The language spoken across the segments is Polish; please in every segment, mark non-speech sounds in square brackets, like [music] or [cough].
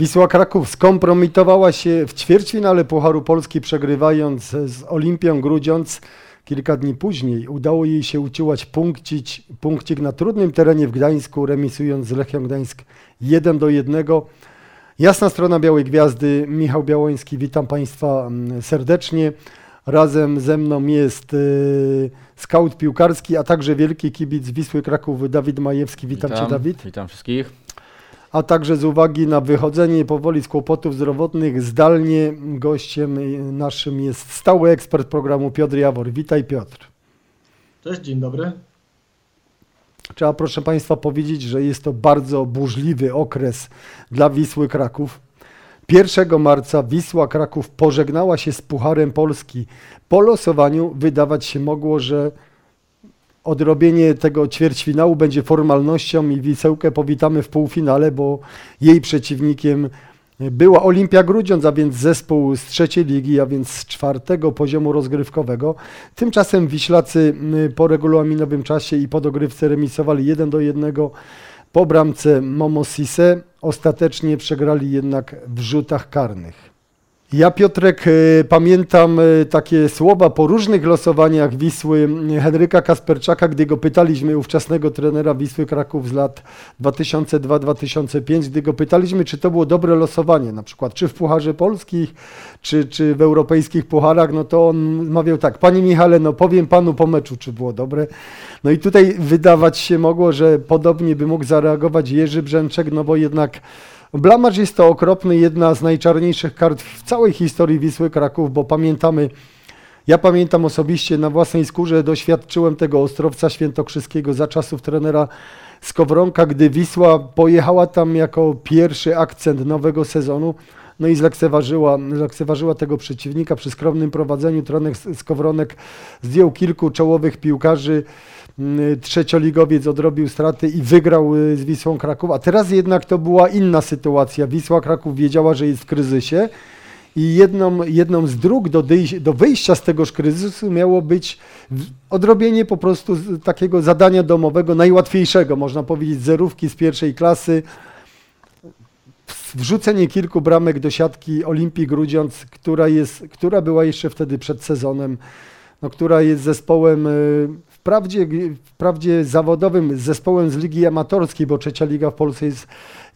Wisła Kraków skompromitowała się w ćwierćfinale Pucharu Polski, przegrywając z Olimpią Grudziądz. Kilka dni później udało jej się uciłać punkcić, punkcik na trudnym terenie w Gdańsku, remisując z Lechią Gdańsk 1 do 1. Jasna strona Białej Gwiazdy, Michał Białoński, witam Państwa mm, serdecznie. Razem ze mną jest y, skaut piłkarski, a także wielki kibic Wisły Kraków Dawid Majewski. Witam, Cię Dawid. Witam wszystkich. A także z uwagi na wychodzenie powoli z kłopotów zdrowotnych, zdalnie gościem naszym jest stały ekspert programu Piotr Jawor. Witaj Piotr. Cześć, dzień dobry. Trzeba proszę Państwa powiedzieć, że jest to bardzo burzliwy okres dla Wisły Kraków. 1 marca Wisła Kraków pożegnała się z Pucharem Polski. Po losowaniu wydawać się mogło, że odrobienie tego ćwierćfinału będzie formalnością i Wisełkę powitamy w półfinale, bo jej przeciwnikiem była Olimpia Grudziądz, a więc zespół z trzeciej ligi, a więc z czwartego poziomu rozgrywkowego. Tymczasem Wiślacy y, po regulaminowym czasie i po dogrywce remisowali 1 do 1 po bramce Momo Sise. Ostatecznie przegrali jednak w rzutach karnych. Ja, Piotrek, y, pamiętam y, takie słowa po różnych losowaniach Wisły Henryka Kasperczaka, gdy go pytaliśmy, ówczesnego trenera Wisły Kraków z lat 2002-2005, gdy go pytaliśmy, czy to było dobre losowanie, na przykład czy w Pucharze Polskich, czy, czy w europejskich pucharach, no to on mawiał tak, Panie Michale, no powiem Panu po meczu, czy było dobre. No i tutaj wydawać się mogło, że podobnie by mógł zareagować Jerzy Brzęczek, no bo jednak Blamarz jest to okropny, jedna z najczarniejszych kart w całej historii Wisły Kraków, bo pamiętamy, ja pamiętam osobiście na własnej skórze, doświadczyłem tego Ostrowca Świętokrzyskiego za czasów trenera Skowronka, gdy Wisła pojechała tam jako pierwszy akcent nowego sezonu, no i zlekceważyła, zlekceważyła tego przeciwnika przy skromnym prowadzeniu. Trener Skowronek zdjął kilku czołowych piłkarzy, trzecioligowiec odrobił straty i wygrał y, z Wisłą Kraków, a teraz jednak to była inna sytuacja. Wisła Kraków wiedziała, że jest w kryzysie i jedną, jedną z dróg do, do wyjścia z tegoż kryzysu miało być odrobienie po prostu takiego zadania domowego, najłatwiejszego, można powiedzieć, zerówki z pierwszej klasy, wrzucenie kilku bramek do siatki Olimpii Grudziądz, która, jest, która była jeszcze wtedy przed sezonem, no, która jest zespołem y, wprawdzie, wprawdzie zawodowym zespołem z ligi amatorskiej, bo trzecia liga w Polsce jest,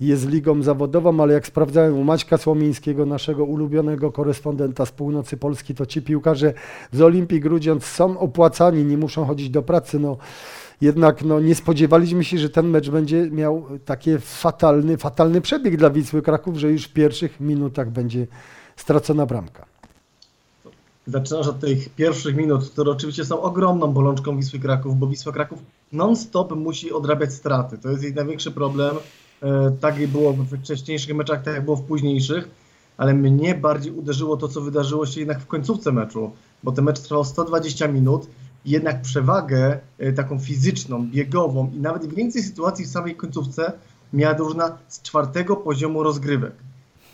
jest ligą zawodową, ale jak sprawdzałem u Maćka Słomińskiego, naszego ulubionego korespondenta z północy Polski, to ci piłkarze z Olimpii Grudziądz są opłacani, nie muszą chodzić do pracy. No, jednak no, nie spodziewaliśmy się, że ten mecz będzie miał taki fatalny, fatalny przebieg dla Wisły Kraków, że już w pierwszych minutach będzie stracona bramka zaczynasz od tych pierwszych minut, które oczywiście są ogromną bolączką Wisły Kraków, bo Wisła Kraków non-stop musi odrabiać straty. To jest jej największy problem. E, tak było w wcześniejszych meczach, tak jak było w późniejszych, ale mnie bardziej uderzyło to, co wydarzyło się jednak w końcówce meczu, bo ten mecz trwał 120 minut jednak przewagę e, taką fizyczną, biegową i nawet więcej sytuacji w samej końcówce miała drużyna z czwartego poziomu rozgrywek.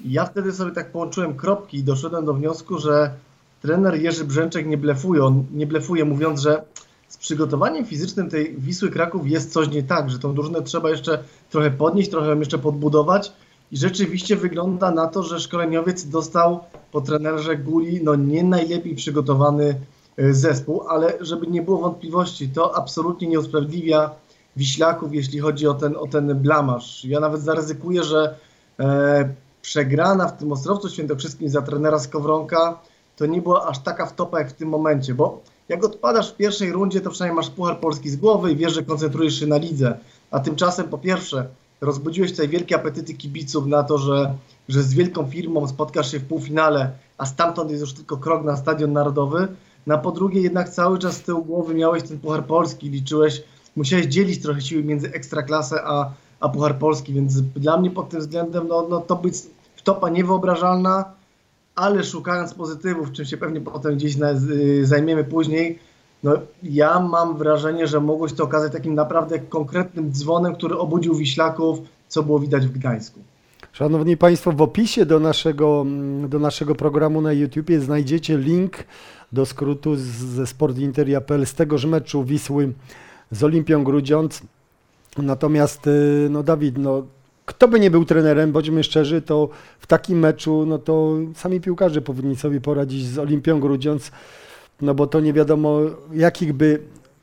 I ja wtedy sobie tak połączyłem kropki i doszedłem do wniosku, że trener Jerzy Brzęczek nie blefuje, on nie blefuje mówiąc, że z przygotowaniem fizycznym tej Wisły Kraków jest coś nie tak, że tą drużynę trzeba jeszcze trochę podnieść, trochę jeszcze podbudować i rzeczywiście wygląda na to, że szkoleniowiec dostał po trenerze Guli no nie najlepiej przygotowany e, zespół, ale żeby nie było wątpliwości, to absolutnie nie usprawiedliwia Wiślaków, jeśli chodzi o ten, o ten blamasz. Ja nawet zaryzykuję, że e, przegrana w tym Ostrowcu Świętokrzyskim za trenera Skowronka to nie była aż taka wtopa jak w tym momencie, bo jak odpadasz w pierwszej rundzie, to przynajmniej masz Puchar Polski z głowy i wiesz, że koncentrujesz się na lidze. A tymczasem po pierwsze rozbudziłeś tutaj wielkie apetyty kibiców na to, że, że z wielką firmą spotkasz się w półfinale, a stamtąd jest już tylko krok na Stadion Narodowy. Na po drugie jednak cały czas z tyłu głowy miałeś ten Puchar Polski, liczyłeś, musiałeś dzielić trochę siły między Ekstraklasę a, a Puchar Polski, więc dla mnie pod tym względem no, no to być wtopa niewyobrażalna, ale szukając pozytywów, czym się pewnie potem gdzieś y, zajmiemy później, no ja mam wrażenie, że mogło się to okazać takim naprawdę konkretnym dzwonem, który obudził Wiślaków, co było widać w Gdańsku. Szanowni Państwo, w opisie do naszego, do naszego programu na YouTubie znajdziecie link do skrótu ze sportinteria.pl z tegoż meczu Wisły z Olimpią Grudziądz. Natomiast, y, no Dawid, no kto by nie był trenerem, bądźmy szczerzy, to w takim meczu, no to sami piłkarze powinni sobie poradzić z Olimpią Grudziądz, no bo to nie wiadomo, jakich by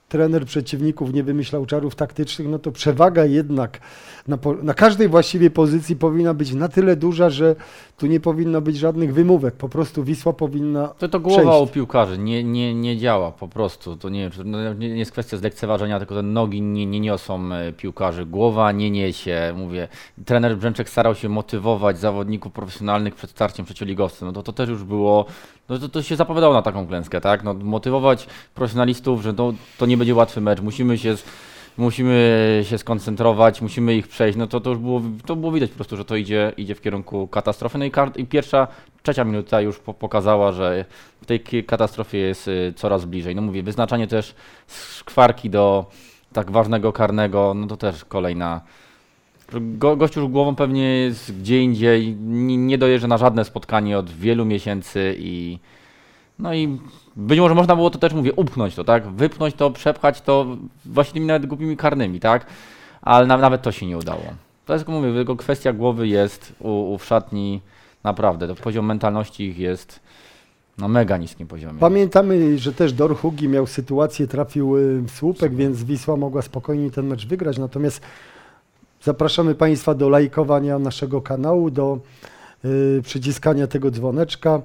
trener przeciwników nie wymyślał czarów taktycznych, no to przewaga jednak na, na każdej właściwie pozycji powinna być na tyle duża, że tu nie powinno być żadnych wymówek. Po prostu Wisła powinna To, to głowa przejść. u piłkarzy nie, nie, nie działa po prostu. To nie, no, nie, jest kwestia zlekceważenia, tylko te nogi nie, nie niosą e, piłkarzy. Głowa nie niesie. Mówię, trener Brzęczek starał się motywować zawodników profesjonalnych przed starciem przecioligowcem. No to, to też już było, no to, to się zapowiadało na taką klęskę, tak? No, motywować profesjonalistów, że no, to nie będzie łatwy mecz, musimy się... Musimy się skoncentrować, musimy ich przejść. No to, to już było, to było widać po prostu, że to idzie, idzie w kierunku katastrofy. No i, i pierwsza, trzecia minuta już po, pokazała, że w tej katastrofie jest y, coraz bliżej. No mówię, wyznaczanie też szkwarki do tak ważnego karnego, no to też kolejna. Go, gościu już głową pewnie jest gdzie indziej, nie, nie dojeżdża na żadne spotkanie od wielu miesięcy i no i być może można było to też, mówię, upchnąć to, tak? Wypchnąć to, przepchać to właśnie tymi nawet głupimi karnymi, tak? Ale na, nawet to się nie udało. To jest, jak mówię, tylko kwestia głowy jest u, u w szatni naprawdę. To poziom mentalności ich jest na mega niskim poziomie. Pamiętamy, że też Dorhugi miał sytuację, trafił y, w słupek, więc Wisła mogła spokojnie ten mecz wygrać. Natomiast zapraszamy Państwa do lajkowania naszego kanału, do y, przyciskania tego dzwoneczka.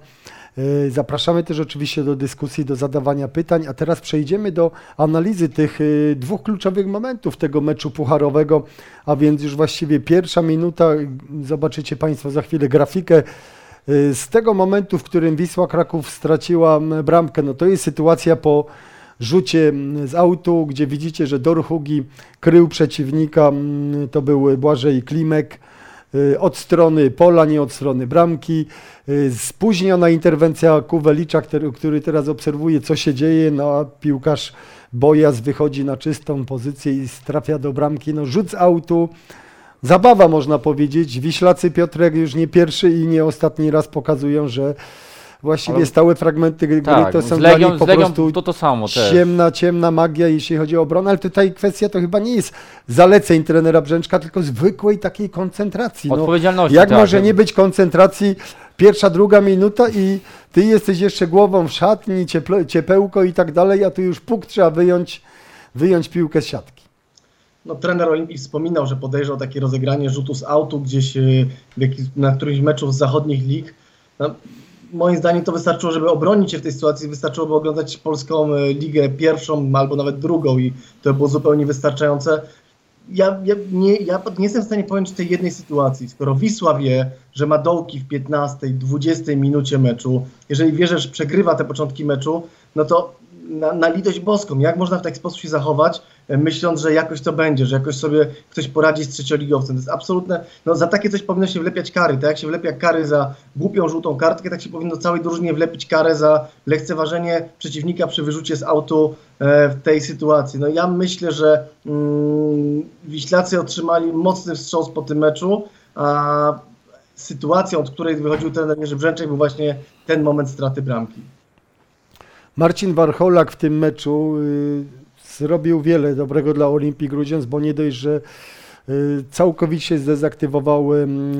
Y, Zapraszamy też oczywiście do dyskusji, do zadawania pytań, a teraz przejdziemy do analizy tych y, dwóch kluczowych momentów tego meczu pucharowego, a więc już właściwie pierwsza minuta, zobaczycie Państwo za chwilę grafikę, Y, Z tego momentu, w którym Wisła Kraków straciła bramkę, no to jest sytuacja po rzucie z autu, gdzie widzicie, że Dorhugi krył przeciwnika, to był Błażej Klimek, od strony pola, nie od strony bramki. Y, Spóźniona interwencja Kuwelicza, który, który teraz obserwuje, co się dzieje, no a piłkarz Bojas wychodzi na czystą pozycję i trafia do bramki. No rzut autu, zabawa można powiedzieć. Wiślacy Piotrek już nie pierwszy i nie ostatni raz pokazują, że właściwie Ale- stałe fragmenty gry tak, to są z dla Legią, nich po z Legią prostu to to samo też. ciemna, ciemna magia, jeśli chodzi o obronę, ale tutaj kwestia to chyba nie jest zaleceń trenera Brzęczka, tylko zwykłej takiej koncentracji. No, Odpowiedzialności. jak tak. może nie być koncentracji pierwsza, druga minuta i ty jesteś jeszcze głową w szatni, cieple, ciepełko i tak dalej, a tu już puk trzeba wyjąć, wyjąć piłkę z siatki. No, trener Olimpii wspominał, że podejrzał takie rozegranie rzutu z autu gdzieś w jakiś, na którymś meczu z zachodnich lig. No, moim zdaniem to wystarczyło, żeby obronić się w tej sytuacji, wystarczyłoby oglądać polską y, ligę pierwszą albo nawet drugą i to było zupełnie wystarczające. Ja, ja, nie, ja nie jestem w stanie pojąć tej jednej sytuacji. Skoro Wisła wie, że ma dołki w 15, 20 minucie meczu, jeżeli wie, że przegrywa te początki meczu, no to na, na litość boską, jak można w taki sposób się zachować, e, myśląc, że jakoś to będzie, że jakoś sobie ktoś poradzi z trzecioligowcem. To jest absolutne, no za takie coś powinno się wlepiać kary, tak jak się wlepia kary za głupią żółtą kartkę, tak się powinno całej drużynie wlepić karę za lekceważenie przeciwnika przy wyrzucie z autu e, w tej sytuacji. No ja myślę, że mm, Wiślacy otrzymali mocny wstrząs po tym meczu, a sytuacją, od której wychodził trener Jerzy Brzęczek był właśnie ten moment straty bramki. Marcin Warcholak w tym meczu y, zrobił wiele dobrego dla Olimpii Grudziądz, bo nie dość, że y, całkowicie zdezaktywował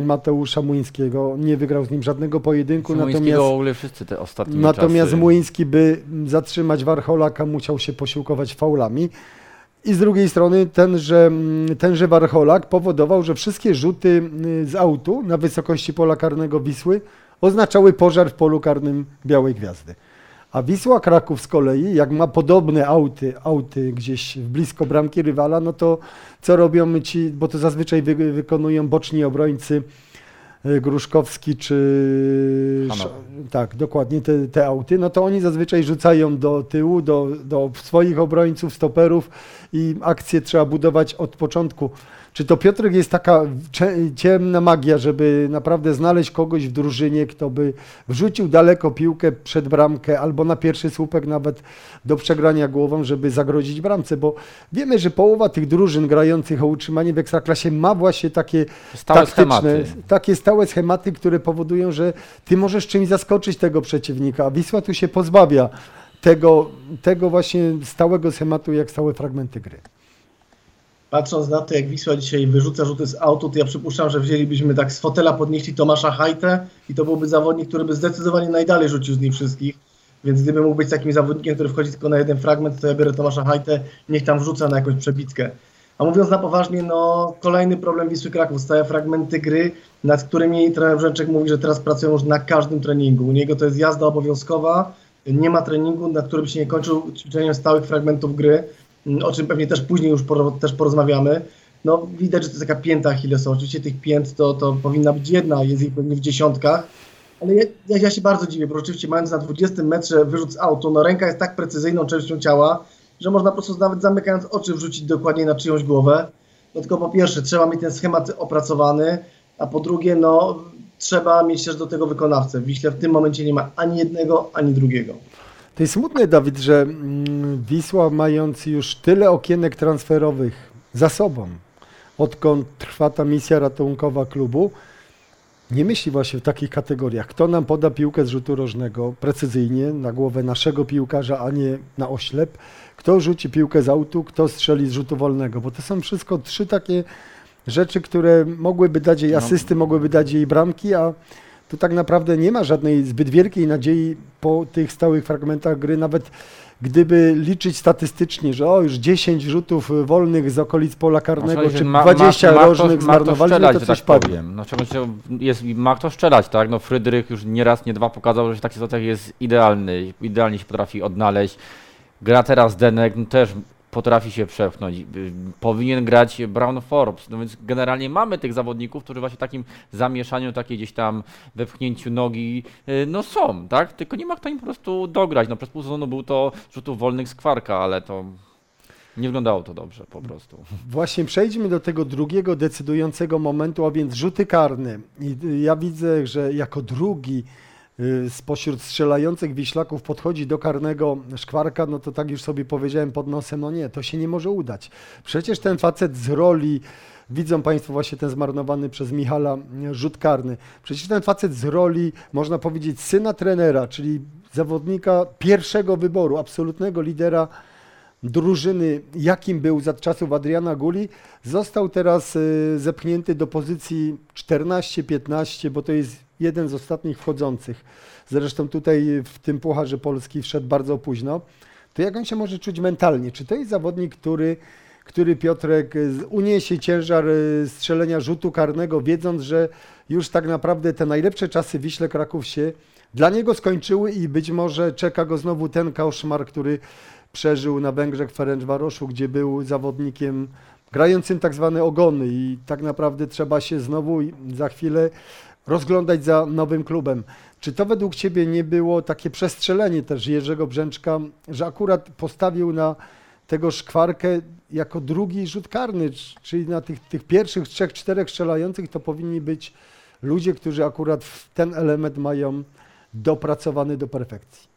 Mateusza Młyńskiego, nie wygrał z nim żadnego pojedynku, natomiast w ogóle wszyscy te ostatnie Natomiast czasy. Młyński, by zatrzymać Warcholaka, musiał się posiłkować faulami. I z drugiej strony tenże, tenże Warcholak powodował, że wszystkie rzuty y, z autu na wysokości pola karnego Wisły oznaczały pożar w polu karnym Białej Gwiazdy. A Wisła Kraków z kolei, jak ma podobne auty, auty gdzieś blisko bramki rywala, no to co robią ci, bo to zazwyczaj wy, wykonują boczni obrońcy y, Gruszkowski czy Hanowa. tak, dokładnie te, te auty, no to oni zazwyczaj rzucają do tyłu, do, do swoich obrońców, stoperów i akcję trzeba budować od początku. Czy to Piotrek jest taka ciemna magia, żeby naprawdę znaleźć kogoś w drużynie, kto by wrzucił daleko piłkę przed bramkę albo na pierwszy słupek nawet do przegrania głową, żeby zagrozić bramce, bo wiemy, że połowa tych drużyn grających o utrzymanie w Ekstraklasie ma właśnie takie Stałe taktyczne, schematy. takie stałe schematy, które powodują, że ty możesz czymś zaskoczyć tego przeciwnika, a Wisła tu się pozbawia tego, tego właśnie stałego schematu, jak stałe fragmenty gry. Patrząc na to, jak Wisła dzisiaj wyrzuca rzuty z autu, to ja przypuszczam, że wzięlibyśmy tak z fotela podnieśli Tomasza Hajtę i to byłby zawodnik, który by zdecydowanie najdalej rzucił z nich wszystkich. Więc gdyby mógł być takim zawodnikiem, który wchodzi tylko na jeden fragment, to ja biorę Tomasza Hajtę, niech tam wrzuca na jakąś przebitkę. A mówiąc na poważnie, no kolejny problem Wisły Kraków, stałe fragmenty gry, nad którymi trener Brzęczek mówi, że teraz pracują już na każdym treningu. U niego to jest jazda obowiązkowa, nie ma treningu, na którym się nie kończył ćwiczeniem stałych fragmentów gry, o czym pewnie też później już poro, też porozmawiamy. No widać, że to jest taka pięta Achillesowa. Oczywiście tych pięt to, to powinna być jedna, jest ich pewnie w dziesiątkach, ale ja, ja, się bardzo dziwię, bo rzeczywiście mając na 20 metrze wyrzut z auto, no ręka jest tak precyzyjną częścią ciała, że można po prostu nawet zamykając oczy wrzucić dokładnie na czyjąś głowę. No tylko po pierwsze trzeba mieć ten schemat opracowany, a po drugie no trzeba mieć też do tego wykonawcę. W Wiśle w tym momencie nie ma ani jednego, ani drugiego. To jest smutne, Dawid, że mm, Wisła mając już tyle okienek transferowych za sobą, odkąd trwa ta misja ratunkowa klubu, nie myśli właśnie w takich kategoriach. Kto nam poda piłkę z rzutu rożnego precyzyjnie na głowę naszego piłkarza, a nie na oślep? Kto rzuci piłkę z autu, kto strzeli z rzutu wolnego? Bo to są wszystko trzy takie rzeczy, które mogłyby dać jej No. asysty, mogłyby dać jej bramki, a tu tak naprawdę nie ma żadnej zbyt wielkiej nadziei po tych stałych fragmentach gry, nawet gdyby liczyć statystycznie, że o już 10 rzutów wolnych z okolic pola karnego, słuchajcie, czy ma- 20 ma- rożnych ma no strzelać, to że coś tak padnie. powiem. No, jest, ma kto strzelać, tak? No Frydrych już nie raz, nie dwa pokazał, że w takich sytuacjach jest idealny, idealnie się potrafi odnaleźć. Gra teraz Denek, no też potrafi się przepchnąć. Y, Powinien grać Brown Forbes, no więc generalnie mamy tych zawodników, którzy właśnie takim zamieszaniu, takiej gdzieś tam wepchnięciu nogi, y, no są, tak? Tylko nie ma kto im po prostu dograć. No przez pół sezonu był to rzutów wolnych z kwarka, ale to nie wyglądało to dobrze po prostu. Właśnie przejdźmy do tego drugiego decydującego momentu, a więc rzuty karne. I y, ja widzę, że jako drugi spośród strzelających wiślaków podchodzi do karnego szkwarka, no to tak już sobie powiedziałem pod nosem, no nie, to się nie może udać. Przecież ten facet z roli, widzą Państwo właśnie ten zmarnowany przez Michala y, rzut karny, przecież ten facet z roli, można powiedzieć, syna trenera, czyli zawodnika pierwszego wyboru, absolutnego lidera drużyny, jakim był za czasów Adriana Guli, został teraz y, zepchnięty do pozycji 14-15, bo to jest jeden z ostatnich wchodzących. Zresztą tutaj w tym Pucharze Polski wszedł bardzo późno. To jak on się może czuć mentalnie? Czy to jest zawodnik, który, który Piotrek z- uniesie ciężar y, strzelenia rzutu karnego, wiedząc, że już tak naprawdę te najlepsze czasy Wiśle Kraków się dla niego skończyły i być może czeka go znowu ten koszmar, który przeżył na Węgrzech Ferencvaroszu, gdzie był zawodnikiem grającym tak zwane ogony i tak naprawdę trzeba się znowu za chwilę rozglądać za nowym klubem. Czy to według Ciebie nie było takie przestrzelenie też Jerzego Brzęczka, że akurat postawił na tego szkwarkę jako drugi rzut karny, czyli na tych, tych pierwszych trzech, czterech strzelających to powinni być ludzie, którzy akurat ten element mają dopracowany do perfekcji.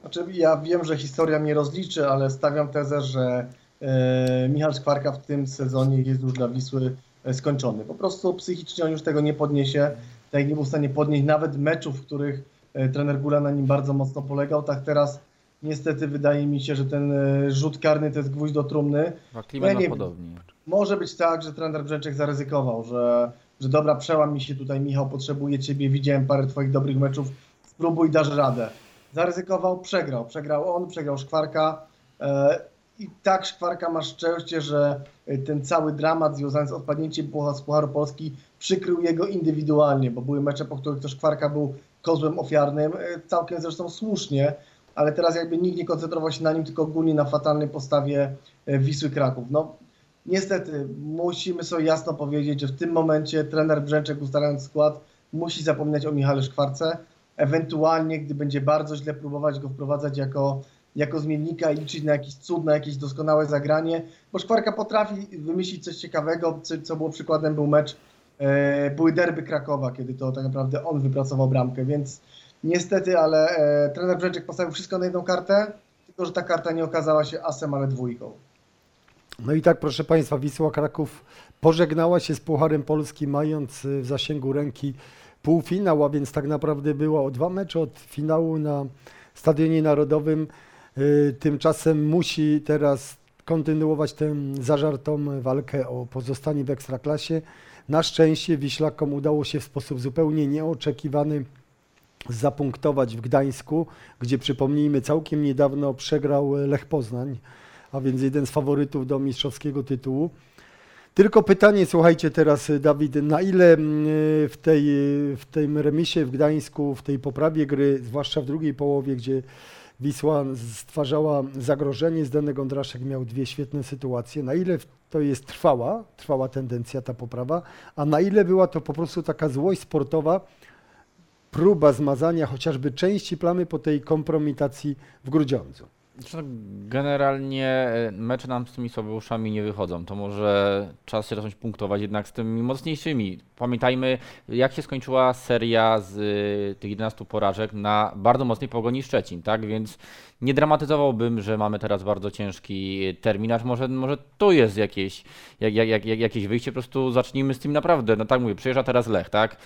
Znaczy, ja wiem, że historia mnie rozliczy, ale stawiam tezę, że e, Michał Skwarka w tym sezonie jest już dla Wisły skończony. Po prostu psychicznie on już tego nie podniesie, tak jak nie był w stanie podnieść nawet meczów, w których e, trener Gula na nim bardzo mocno polegał. Tak teraz niestety wydaje mi się, że ten e, rzut karny to jest gwóźdź do trumny. Klimat Ja nie- podobnie. Może być tak, że trener Brzęczek zaryzykował, że, że dobra, przełam mi się tutaj, Michał, potrzebuje Ciebie, widziałem parę Twoich dobrych meczów, spróbuj, dasz radę. Zaryzykował, przegrał. Przegrał on, przegrał Szkwarka e, i tak Szkwarka ma szczęście, że e, ten cały dramat związany z odpadnięciem z Pucharu Polski przykrył jego indywidualnie, bo były mecze, po których to Szkwarka był kozłem ofiarnym, e, całkiem zresztą słusznie, ale teraz jakby nikt nie koncentrował się na nim, tylko ogólnie na fatalnej postawie e, Wisły Kraków. No, Niestety, musimy sobie jasno powiedzieć, że w tym momencie trener Brzęczek ustalając skład musi zapominać o Michale Szkwarce. Ewentualnie, gdy będzie bardzo źle próbować go wprowadzać jako, jako zmiennika i liczyć na jakiś cud, na jakieś doskonałe zagranie, bo Szkwarka potrafi wymyślić coś ciekawego, co, było przykładem, był mecz, e, były derby Krakowa, kiedy to tak naprawdę on wypracował bramkę, więc niestety, ale e, trener Brzęczek postawił wszystko na jedną kartę, tylko że ta karta nie okazała się asem, ale dwójką. No i tak, proszę Państwa, Wisła Kraków pożegnała się z Pucharem Polski, mając y, w zasięgu ręki półfinał, a więc tak naprawdę było o dwa mecze od finału na Stadionie Narodowym. Y, Tymczasem musi teraz kontynuować tę zażartą walkę o pozostanie w Ekstraklasie. Na szczęście Wiślakom udało się w sposób zupełnie nieoczekiwany zapunktować w Gdańsku, gdzie przypomnijmy całkiem niedawno przegrał Lech Poznań, a więc jeden z faworytów do mistrzowskiego tytułu. Tylko pytanie, słuchajcie teraz, Dawid, na ile mm, w, tej, w tym remisie w Gdańsku, w tej poprawie gry, zwłaszcza w drugiej połowie, gdzie Wisła stwarzała zagrożenie, Zdenek Ondraszek miał dwie świetne sytuacje, na ile to jest trwała, trwała tendencja, ta poprawa, a na ile była to po prostu taka złość sportowa, próba zmazania chociażby części plamy po tej kompromitacji w Grudziądzu. Generalnie e, mecze nam z tymi słabeuszami nie wychodzą. To może czas się zacząć punktować jednak z tymi mocniejszymi. Pamiętajmy, jak się skończyła seria z y, tych 11 porażek na bardzo mocnej pogoni Szczecin, tak? Więc nie dramatyzowałbym, że mamy teraz bardzo ciężki terminarz. Może, może tu jest jakieś, jak, jak, jak, jakieś wyjście, po prostu zacznijmy z tym naprawdę. No tak mówię, przyjeżdża teraz Lech, tak?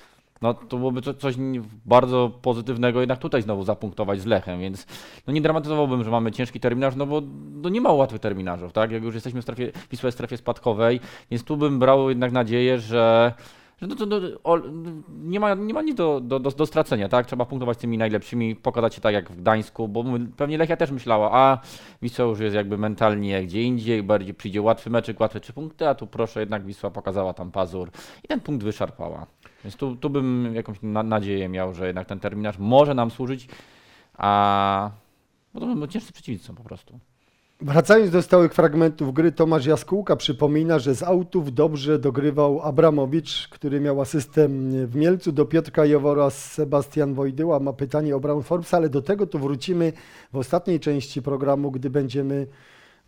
No to byłoby coś bardzo pozytywnego jednak tutaj znowu zapunktować z Lechem, więc no nie dramatyzowałbym, że mamy ciężki terminarz, no bo no nie ma łatwych terminarzów, tak? Jak już jesteśmy w strefie, Wisła jest w strefie spadkowej, więc tu bym brał jednak nadzieję, że że no to, to, o, nie, ma, nie ma nic do, do, do, do stracenia, tak? Trzeba punktować z tymi najlepszymi, pokazać się tak jak w Gdańsku, bo pewnie Lechia też myślała, a Wisła już jest jakby mentalnie gdzie indziej, bardziej przyjdzie łatwy meczyk, łatwe trzy punkty, a tu proszę, jednak Wisła pokazała tam pazur i ten punkt wyszarpała. Więc tu, tu bym jakąś na, nadzieję miał, że jednak ten terminarz może nam służyć, a bo to będą ciężcy przeciwnicy są po prostu. Wracając do stałych fragmentów gry, Tomasz Jaskółka przypomina, że z autów dobrze dogrywał Abramowicz, który miał asystę w Mielcu, do Piotrka Jowora Sebastian Wojdyła. Ma pytanie o Brown Forbes, ale do tego tu wrócimy w ostatniej części programu, gdy będziemy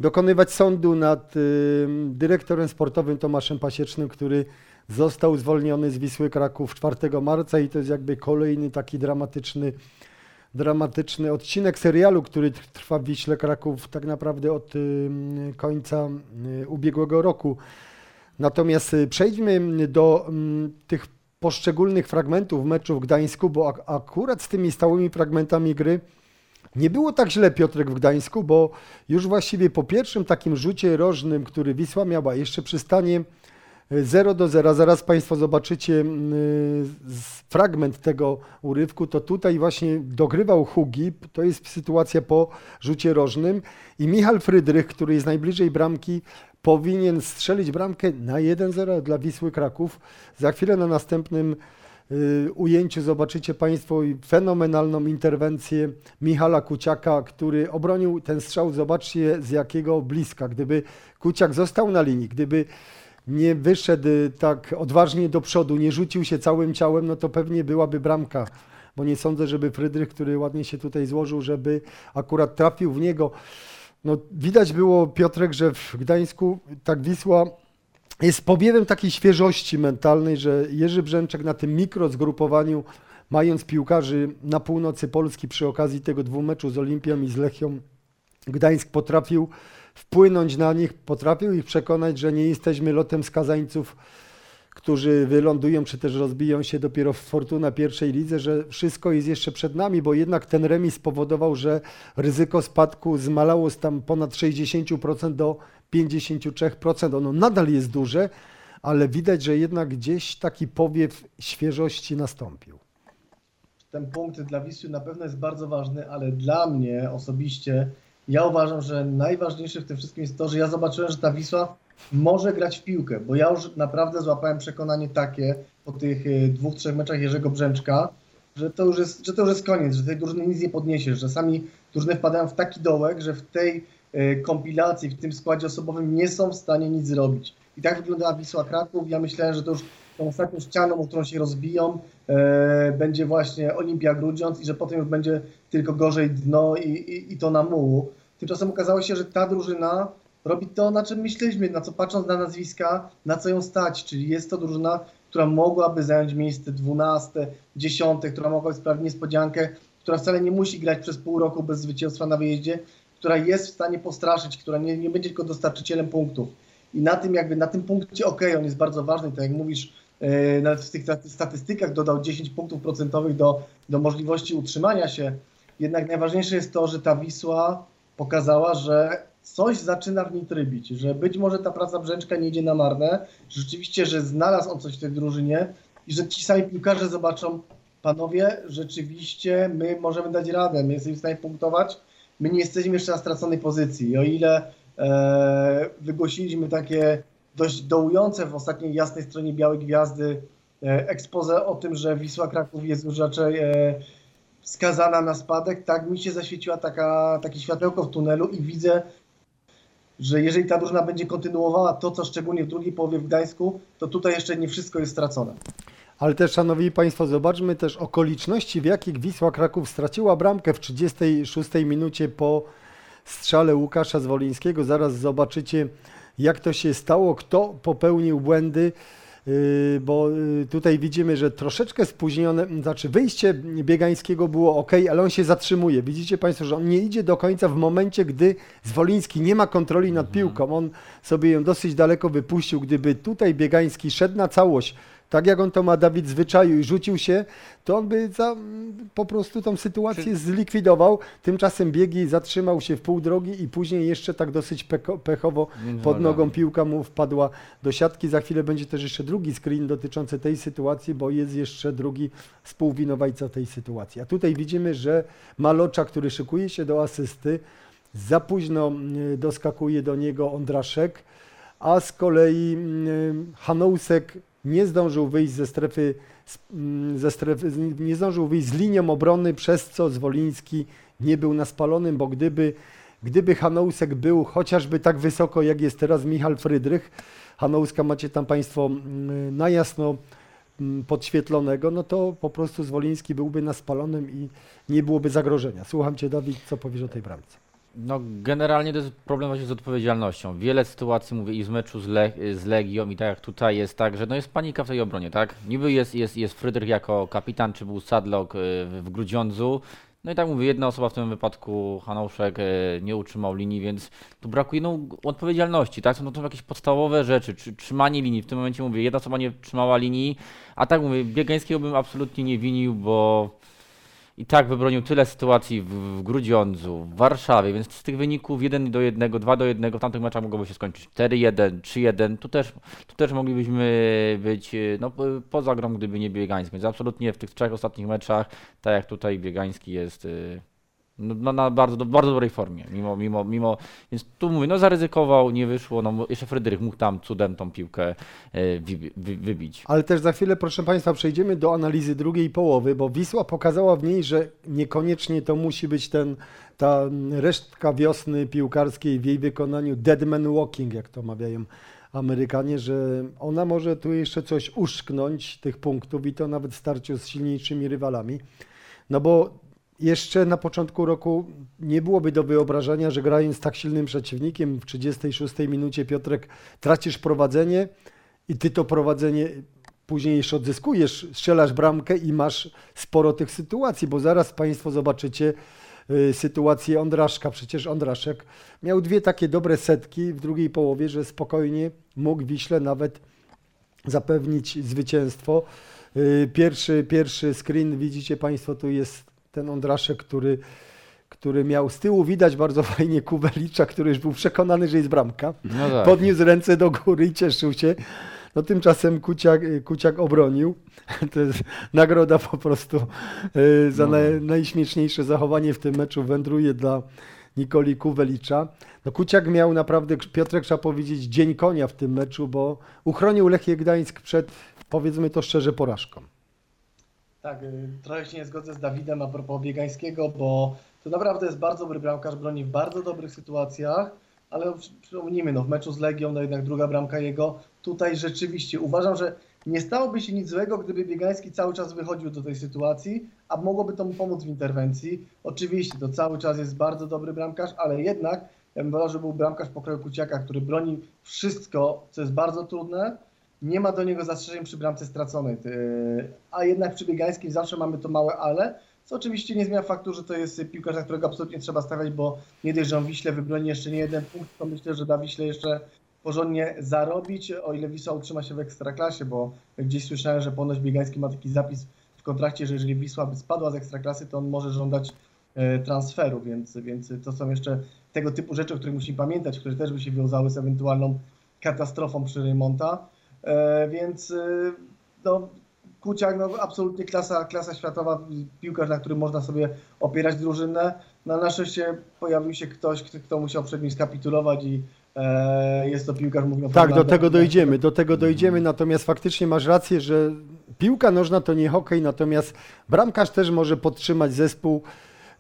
dokonywać sądu nad y, dyrektorem sportowym Tomaszem Pasiecznym, który został zwolniony z Wisły Kraków 4 marca i to jest jakby kolejny taki dramatyczny dramatyczny odcinek serialu, który tr- trwa w Wiśle Kraków tak naprawdę od y, końca y, ubiegłego roku. Natomiast y, przejdźmy do mm, tych poszczególnych fragmentów meczu w Gdańsku, bo ak- akurat z tymi stałymi fragmentami gry nie było tak źle Piotrek w Gdańsku, bo już właściwie po pierwszym takim rzucie rożnym, który Wisła miała, jeszcze przy stanie 0 do 0, zaraz Państwo zobaczycie mm, fragment tego urywku, to tutaj właśnie dogrywał Hugi, to jest sytuacja po rzucie rożnym i Michal Frydrych, który jest najbliżej bramki, powinien strzelić bramkę na 1-0 dla Wisły Kraków. Za chwilę na następnym y, ujęciu zobaczycie Państwo fenomenalną interwencję Michala Kuciaka, który obronił ten strzał. Zobaczcie z jakiego bliska. Gdyby Kuciak został na linii, gdyby nie wyszedł y, tak odważnie do przodu, nie rzucił się całym ciałem, no to pewnie byłaby bramka. Bo nie sądzę, żeby Frydrych, który ładnie się tutaj złożył, żeby akurat trafił w niego. No, widać było, Piotrek, że w Gdańsku tak Wisła jest powiewem takiej świeżości mentalnej, że Jerzy Brzęczek na tym mikrozgrupowaniu, mając piłkarzy na północy Polski przy okazji tego dwumeczu z Olimpią i z Lechią, Gdańsk potrafił wpłynąć na nich, potrafił ich przekonać, że nie jesteśmy lotem skazańców, którzy wylądują czy też rozbiją się dopiero w Fortuna pierwszej lidze, że wszystko jest jeszcze przed nami, bo jednak ten remis spowodował, że ryzyko spadku zmalało z tam ponad 60% do 53%. Ono nadal jest duże, ale widać, że jednak gdzieś taki powiew świeżości nastąpił. ten punkt dla Wisły na pewno jest bardzo ważny, ale dla mnie osobiście ja uważam, że najważniejsze w tym wszystkim jest to, że ja zobaczyłem, że ta Wisła może grać w piłkę, bo ja już naprawdę złapałem przekonanie takie po tych y, dwóch, trzech meczach Jerzego Brzęczka, że to już jest, że to już jest koniec, że tej drużyny nic nie podniesiesz, że sami drużyny wpadają w taki dołek, że w tej y, kompilacji, w tym składzie osobowym nie są w stanie nic zrobić. I tak wyglądała Wisła Kraków. Ja myślałem, że to już tą ostatnią ścianą, o którą się rozbiją, e, będzie właśnie Olimpia Grudziądz i że potem już będzie tylko gorzej dno i, i, i to na mułu. Tymczasem okazało się, że ta drużyna robi to, na czym myśleliśmy, na co patrząc na nazwiska, na co ją stać, czyli jest to drużyna, która mogłaby zająć miejsce 12, 10, która mogłaby sprawić niespodziankę, która wcale nie musi grać przez pół roku bez zwycięstwa na wyjeździe, która jest w stanie postraszyć, która nie, nie będzie tylko dostarczycielem punktów. I na tym jakby, na tym punkcie, okej, on jest bardzo ważny, tak jak mówisz, e, nawet w tych staty- statystykach dodał 10 punktów procentowych do, do możliwości utrzymania się. Jednak najważniejsze jest to, że ta Wisła pokazała, że coś zaczyna w nim trybić, że być może ta praca Brzęczka nie idzie na marne, rzeczywiście, że znalazł on coś w tej drużynie i że ci sami piłkarze zobaczą, panowie, rzeczywiście my możemy dać radę, my jesteśmy w stanie punktować, my nie jesteśmy jeszcze na straconej pozycji. I o ile e, wygłosiliśmy takie dość dołujące w ostatniej jasnej stronie Białej Gwiazdy e, expose o tym, że Wisła Kraków jest już raczej e, skazana na spadek, tak mi się zaświeciła taka, takie światełko w tunelu i widzę, że jeżeli ta drużyna będzie kontynuowała to, co szczególnie w drugiej połowie w Gdańsku, to tutaj jeszcze nie wszystko jest stracone. Ale też, szanowni państwo, zobaczmy też okoliczności, w jakich Wisła Kraków straciła bramkę w 36 minucie po strzale Łukasza Zwolińskiego. Zaraz zobaczycie, jak to się stało, kto popełnił błędy. Yy, bo yy, tutaj widzimy, że troszeczkę spóźnione, znaczy wyjście Biegańskiego było ok, ale on się zatrzymuje. Widzicie Państwo, że on nie idzie do końca w momencie, gdy Zwoliński nie ma kontroli nad piłką. On sobie ją dosyć daleko wypuścił. Gdyby tutaj Biegański szedł na całość, tak jak on to ma Dawid zwyczaju i rzucił się, to on by za, po prostu tą sytuację Czy- zlikwidował. Tymczasem biegi zatrzymał się w pół drogi i później jeszcze tak dosyć peko, pechowo pod nogą piłka mu wpadła do siatki. Za chwilę będzie też jeszcze drugi screen dotyczący tej sytuacji, bo jest jeszcze drugi współwinowajca tej sytuacji. A tutaj widzimy, że Malocza, który szykuje się do asysty, za późno y, doskakuje do niego Ondraszek, a z kolei y, Hanousek nie zdążył wyjść ze strefy, mm, ze strefy, nie zdążył wyjść z linią obrony, przez co Zwoliński nie był na spalonym, bo gdyby, gdyby Hanousek był chociażby tak wysoko, jak jest teraz Michal Frydrych, Hanouska macie tam Państwo mm, na jasno mm, podświetlonego, no to po prostu Zwoliński byłby na spalonym i nie byłoby zagrożenia. Słucham Cię, Dawid, co powiesz o tej bramce? No generalnie to jest problem właśnie z odpowiedzialnością. Wiele sytuacji, mówię, i z meczu z, Le z Legią i tak jak tutaj jest tak, że no jest panika w tej obronie, tak? Niby jest, jest, jest Frydrych jako kapitan, czy był Sadlock y, w, Grudziądzu. No i tak mówię, jedna osoba w tym wypadku, Hanouszek, y, nie utrzymał linii, więc tu brakuje no, odpowiedzialności, tak? Są no, to jakieś podstawowe rzeczy, czy, trzymanie linii. W tym momencie mówię, jedna osoba nie trzymała linii, a tak mówię, Biegańskiego bym absolutnie nie winił, bo i tak wybronił tyle sytuacji w, w Grudziądzu, w Warszawie, więc z tych wyników 1 do 1, 2 do 1, w tamtych meczach mogłoby się skończyć 4-1, 3-1. Tu też, tu też moglibyśmy być e, no, po- poza grą, gdyby nie Biegański. Więc absolutnie w tych trzech ostatnich meczach, tak jak tutaj Biegański jest e, no, na bardzo, do, bardzo dobrej formie. Mimo, mimo, mimo, więc tu mówię, no zaryzykował, nie wyszło. No, jeszcze Fryderyk mógł tam cudem tą piłkę e, wy, wy, wybić. Ale też za chwilę, proszę Państwa, przejdziemy do analizy drugiej połowy, bo Wisła pokazała w niej, że niekoniecznie to musi być ten, ta resztka wiosny piłkarskiej w jej wykonaniu dead man walking, jak to mawiają Amerykanie, że ona może tu jeszcze coś uszknąć tych punktów i to nawet w starciu z silniejszymi rywalami. No bo jeszcze na początku roku nie byłoby do wyobrażenia, że grając z tak silnym przeciwnikiem w 36 minucie Piotrek tracisz prowadzenie i ty to prowadzenie później jeszcze odzyskujesz, strzelasz bramkę i masz sporo tych sytuacji, bo zaraz Państwo zobaczycie y, sytuację Ondraszka. Przecież Ondraszek miał dwie takie dobre setki w drugiej połowie, że spokojnie mógł Wiśle nawet zapewnić zwycięstwo. Y, Pierwszy, pierwszy screen, widzicie Państwo, tu jest ten Ondraszek, który, który miał z tyłu widać bardzo fajnie Kubelicza, który już był przekonany, że jest bramka. No tak. Podniósł ręce do góry i cieszył się. No tymczasem Kuciak, Kuciak obronił. [laughs] To jest nagroda po prostu y, za No. naj, najśmieszniejsze zachowanie w tym meczu wędruje dla Nikoli Kuwelicza. No Kuciak miał naprawdę, Piotrek trzeba powiedzieć, dzień konia w tym meczu, bo uchronił Lechię Gdańsk przed, powiedzmy to szczerze, porażką. Tak, y, trochę się nie zgodzę z Dawidem a propos Biegańskiego, bo to naprawdę jest bardzo dobry bramkarz, broni w bardzo dobrych sytuacjach, ale przy- przypomnijmy, no w meczu z Legią, no jednak druga bramka jego, tutaj rzeczywiście uważam, że nie stałoby się nic złego, gdyby Biegański cały czas wychodził do tej sytuacji, a mogłoby to mu pomóc w interwencji. Oczywiście to cały czas jest bardzo dobry bramkarz, ale jednak ja bym wolał, żeby był bramkarz pokroju Kuciaka, który broni wszystko, co jest bardzo trudne, nie ma do niego zastrzeżeń przy bramce straconej. Ty- A jednak przy Biegańskim zawsze mamy to małe ale, co oczywiście nie zmienia faktu, że to jest piłkarz, na którego absolutnie trzeba stawiać, bo nie dość, że on Wiśle wybroni jeszcze nie jeden punkt, to myślę, że da Wiśle jeszcze porządnie zarobić, o ile Wisła utrzyma się w Ekstraklasie, bo gdzieś słyszałem, że ponoć Biegański ma taki zapis w kontrakcie, że jeżeli Wisła by spadła z Ekstraklasy, to on może żądać e, transferu, więc, więc to są jeszcze tego typu rzeczy, o których musimy pamiętać, które też by się wiązały z ewentualną katastrofą przy Reymonta, e, więc e, no, Kuciak, no absolutnie klasa, klasa światowa, piłkarz, na którym można sobie opierać drużynę. No, na szczęście pojawił się ktoś, kto, musiał przed nim skapitulować i e, jest to piłkarz, mówię o Tak, do tego dojdziemy, do tego dojdziemy, natomiast faktycznie masz rację, że piłka nożna to nie hokej, natomiast bramkarz też może podtrzymać zespół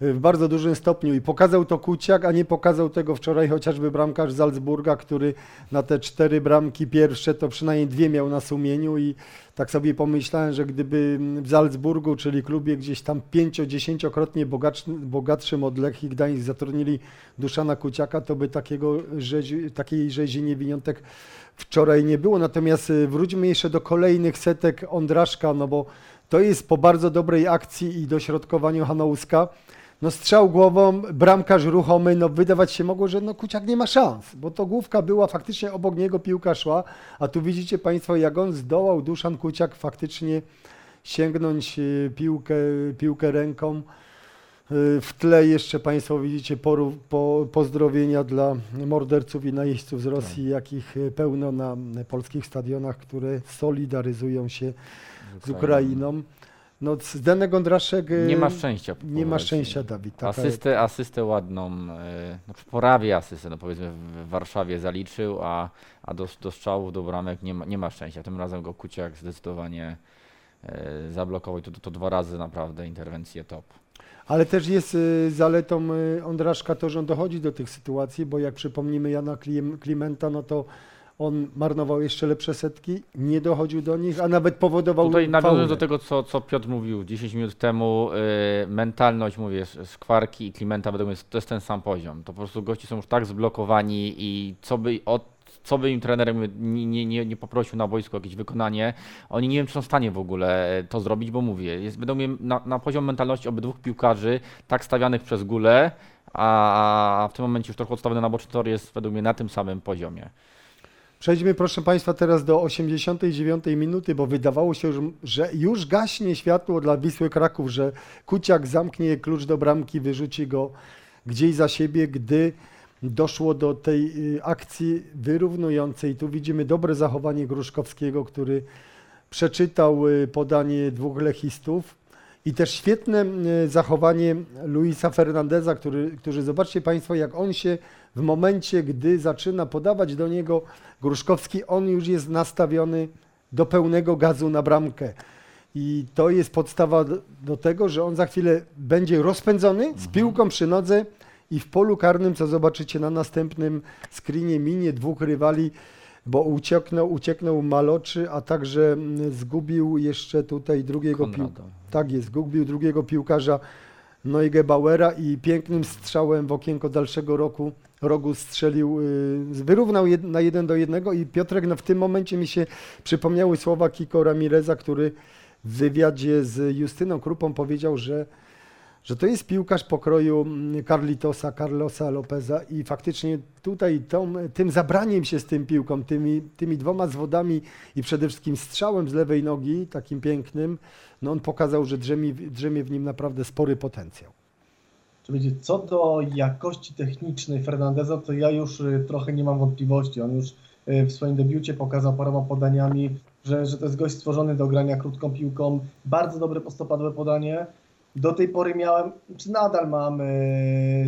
w bardzo dużym stopniu i pokazał to Kuciak, a nie pokazał tego wczoraj chociażby bramkarz Salzburga, który na te cztery bramki pierwsze to przynajmniej dwie miał na sumieniu i tak sobie pomyślałem, że gdyby w Salzburgu, czyli klubie gdzieś tam pięcio-dziesięciokrotnie bogatszy- bogatszym od Lechii Gdańsk zatrudnili Duszana Kuciaka, to by takiego rzezi, takiej rzezi niewiniątek wczoraj nie było. Natomiast y, wróćmy jeszcze do kolejnych setek Ondraszka, no bo to jest po bardzo dobrej akcji i dośrodkowaniu Hanouska. No strzał głową, bramkarz ruchomy, no wydawać się mogło, że no Kuciak nie ma szans, bo to główka była faktycznie obok niego, piłka szła, a tu widzicie Państwo, jak on zdołał Duszan Kuciak faktycznie sięgnąć y, piłkę, piłkę ręką. Y, W tle jeszcze Państwo widzicie po, pozdrowienia dla morderców i najeźdźców z Rosji, jakich y, pełno na polskich stadionach, które solidaryzują się z Ukrainą. No, Zdenek Ondraszek y, Nie ma szczęścia. po nie ma szczęścia, Dawid. Taka, Asystę, asystę ładną, e, no, prawie asystę, no powiedzmy w Warszawie zaliczył, a, a do, do strzałów, do bramek nie ma, nie ma szczęścia. Tym razem go Kuciak zdecydowanie e, zablokował i to, to, to dwa razy naprawdę interwencje top. Ale też jest y, zaletą y, Ondraszka to, że on dochodzi do tych sytuacji, bo jak przypomnimy Jana Klim- Klimenta, no to on marnował jeszcze lepsze setki, nie dochodził do nich, a nawet powodował Tutaj nawiązując do tego, co, co Piotr mówił 10 minut temu, y, mentalność, mówię, Szkwarki i Klimenta, według mnie to jest ten sam poziom. To po prostu gości są już tak zblokowani i co by, od, co by im trener nie, nie, nie, nie poprosił na boisku o jakieś wykonanie, oni nie wiem, czy są w stanie w ogóle to zrobić, bo mówię, jest, będą mnie na, na poziom mentalności obydwóch piłkarzy, tak stawianych przez a, a w tym momencie już trochę odstawiony na boczny tor jest według mnie na tym samym poziomie. Przejdźmy, proszę Państwa, teraz do 89 minuty, bo wydawało się, że już gaśnie światło dla Wisły Kraków, że Kuciak zamknie klucz do bramki, wyrzuci go gdzieś za siebie, gdy doszło do tej y, akcji wyrównującej. Tu widzimy dobre zachowanie Gruszkowskiego, który przeczytał y, podanie dwóch lechistów i też świetne y, zachowanie Luisa Fernandeza, który, który zobaczcie Państwo, jak on się w momencie, gdy zaczyna podawać do niego Gruszkowski, on już jest nastawiony do pełnego gazu na bramkę. I to jest podstawa do, do tego, że on za chwilę będzie rozpędzony z piłką przy nodze i w polu karnym, co zobaczycie na następnym screenie, minie dwóch rywali, bo ucieknął, ucieknął Maloczy, a także mm, zgubił jeszcze tutaj drugiego piłkarza. Tak jest, zgubił drugiego piłkarza Neugebauera i pięknym strzałem w okienko dalszego roku, rogu strzelił, y, wyrównał jed, na jeden do jednego i Piotrek, no w tym momencie mi się przypomniały słowa Kiko Ramireza, który w wywiadzie z Justyną Krupą powiedział, że, że to jest piłkarz pokroju mm, Carlitosa, Carlosa Lopeza i faktycznie tutaj tą, tym zabraniem się z tym piłką, tymi, tymi dwoma zwodami i przede wszystkim strzałem z lewej nogi, takim pięknym, no on pokazał, że drzemie, drzemie w nim naprawdę spory potencjał. Co do jakości technicznej Fernandeza, to ja już y, trochę nie mam wątpliwości. On już y, w swoim debiucie pokazał paroma podaniami, że, że to jest gość stworzony do grania krótką piłką. Bardzo dobre postopadłe podanie. Do tej pory miałem, czy nadal mam y,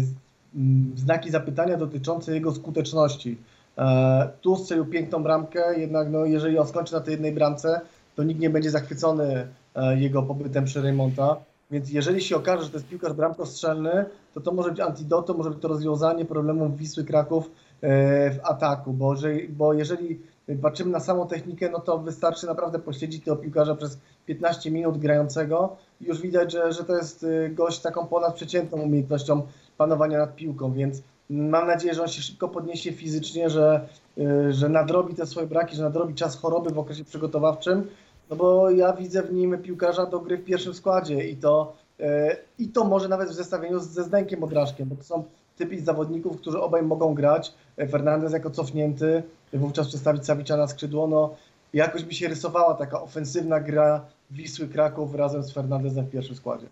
z- m, znaki zapytania dotyczące jego skuteczności. E, tu strzelił piękną bramkę, jednak no, jeżeli on skończy na tej jednej bramce, to nikt nie będzie zachwycony e, jego pobytem przy Reymonta. Więc jeżeli się okaże, że to jest piłkarz bramkostrzelny, to to może być antidotum, może być to rozwiązanie problemów Wisły Kraków e, w ataku, bo, bo jeżeli patrzymy na samą technikę, no to wystarczy naprawdę posiedzieć tego piłkarza przez 15 minut grającego. Już widać, że, że to jest e, gość z taką ponadprzeciętną umiejętnością panowania nad piłką, więc mam nadzieję, że on się szybko podniesie fizycznie, że, e, że nadrobi te swoje braki, że nadrobi czas choroby w okresie przygotowawczym, no bo ja widzę w nim piłkarza do gry w pierwszym składzie i to, e, i to może nawet w zestawieniu ze Zdenkiem Odraszkiem, bo to są typi zawodników, którzy obaj mogą grać. Fernandez jako cofnięty, wówczas przestawić Sawicza na skrzydło, no jakoś mi się rysowała taka ofensywna gra Wisły Kraków razem z Fernandezem w pierwszym składzie.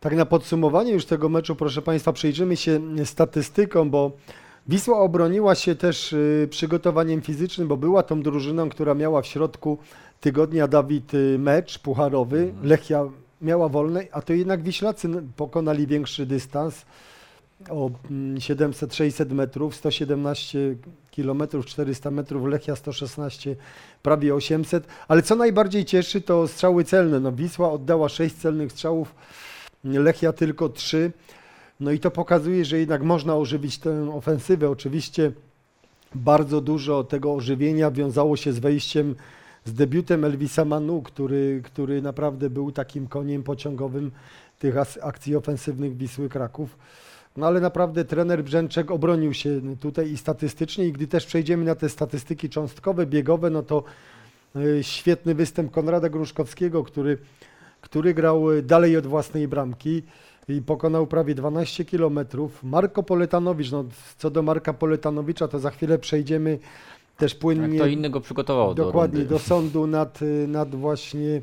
Tak na podsumowanie już tego meczu, proszę Państwa, przejrzymy się statystyką, bo Wisła obroniła się też y, przygotowaniem fizycznym, bo była tą drużyną, która miała w środku tygodnia Dawid y, mecz pucharowy. Lechia miała wolny, a to jednak Wiślacy pokonali większy dystans o mm, 700-600 metrów, 117 kilometrów, 400 metrów, Lechia 116, prawie 800. Ale co najbardziej cieszy, to strzały celne. No, Wisła oddała 6 celnych strzałów, Lechia tylko 3. No i to pokazuje, że jednak można ożywić tę ofensywę. Oczywiście bardzo dużo tego ożywienia wiązało się z wejściem, z debiutem Elvisa Manu, który, który naprawdę był takim koniem pociągowym tych akcji ofensywnych Wisły Kraków. No ale naprawdę trener Brzęczek obronił się tutaj i statystycznie i gdy też przejdziemy na te statystyki cząstkowe, biegowe, no to y, świetny występ Konrada Gruszkowskiego, który, który grał y, dalej od własnej bramki i pokonał prawie 12 kilometrów. Marko Poletanowicz, no co do Marka Poletanowicza, to za chwilę przejdziemy też płynnie Kto inny go przygotował do dokładnie rundy. do sądu nad, y, nad właśnie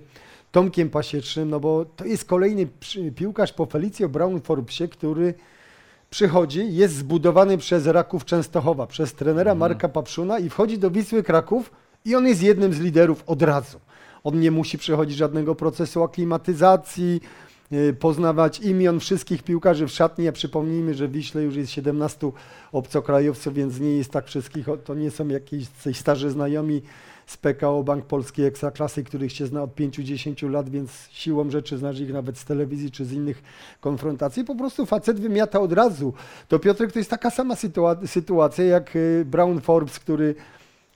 Tomkiem Pasiecznym, no bo to jest kolejny piłkarz po Felicjo Brown Forbesie, który przychodzi, jest zbudowany przez Raków Częstochowa, przez trenera Mhm. Marka Papszuna i wchodzi do Wisły Kraków i on jest jednym z liderów od razu. On nie musi przechodzić żadnego procesu aklimatyzacji, y, poznawać imion wszystkich piłkarzy w szatni, a przypomnijmy, że w Wiśle już jest 17 obcokrajowców, więc nie jest tak wszystkich, to nie są jakieś starzy znajomi z PKO Bank Polskiej Ekstraklasy, których się zna od 5-10 lat, więc siłą rzeczy znasz ich nawet z telewizji czy z innych konfrontacji. Po prostu facet wymiata od razu. To Piotrek to jest taka sama sytua- sytuacja jak y, Brown Forbes, który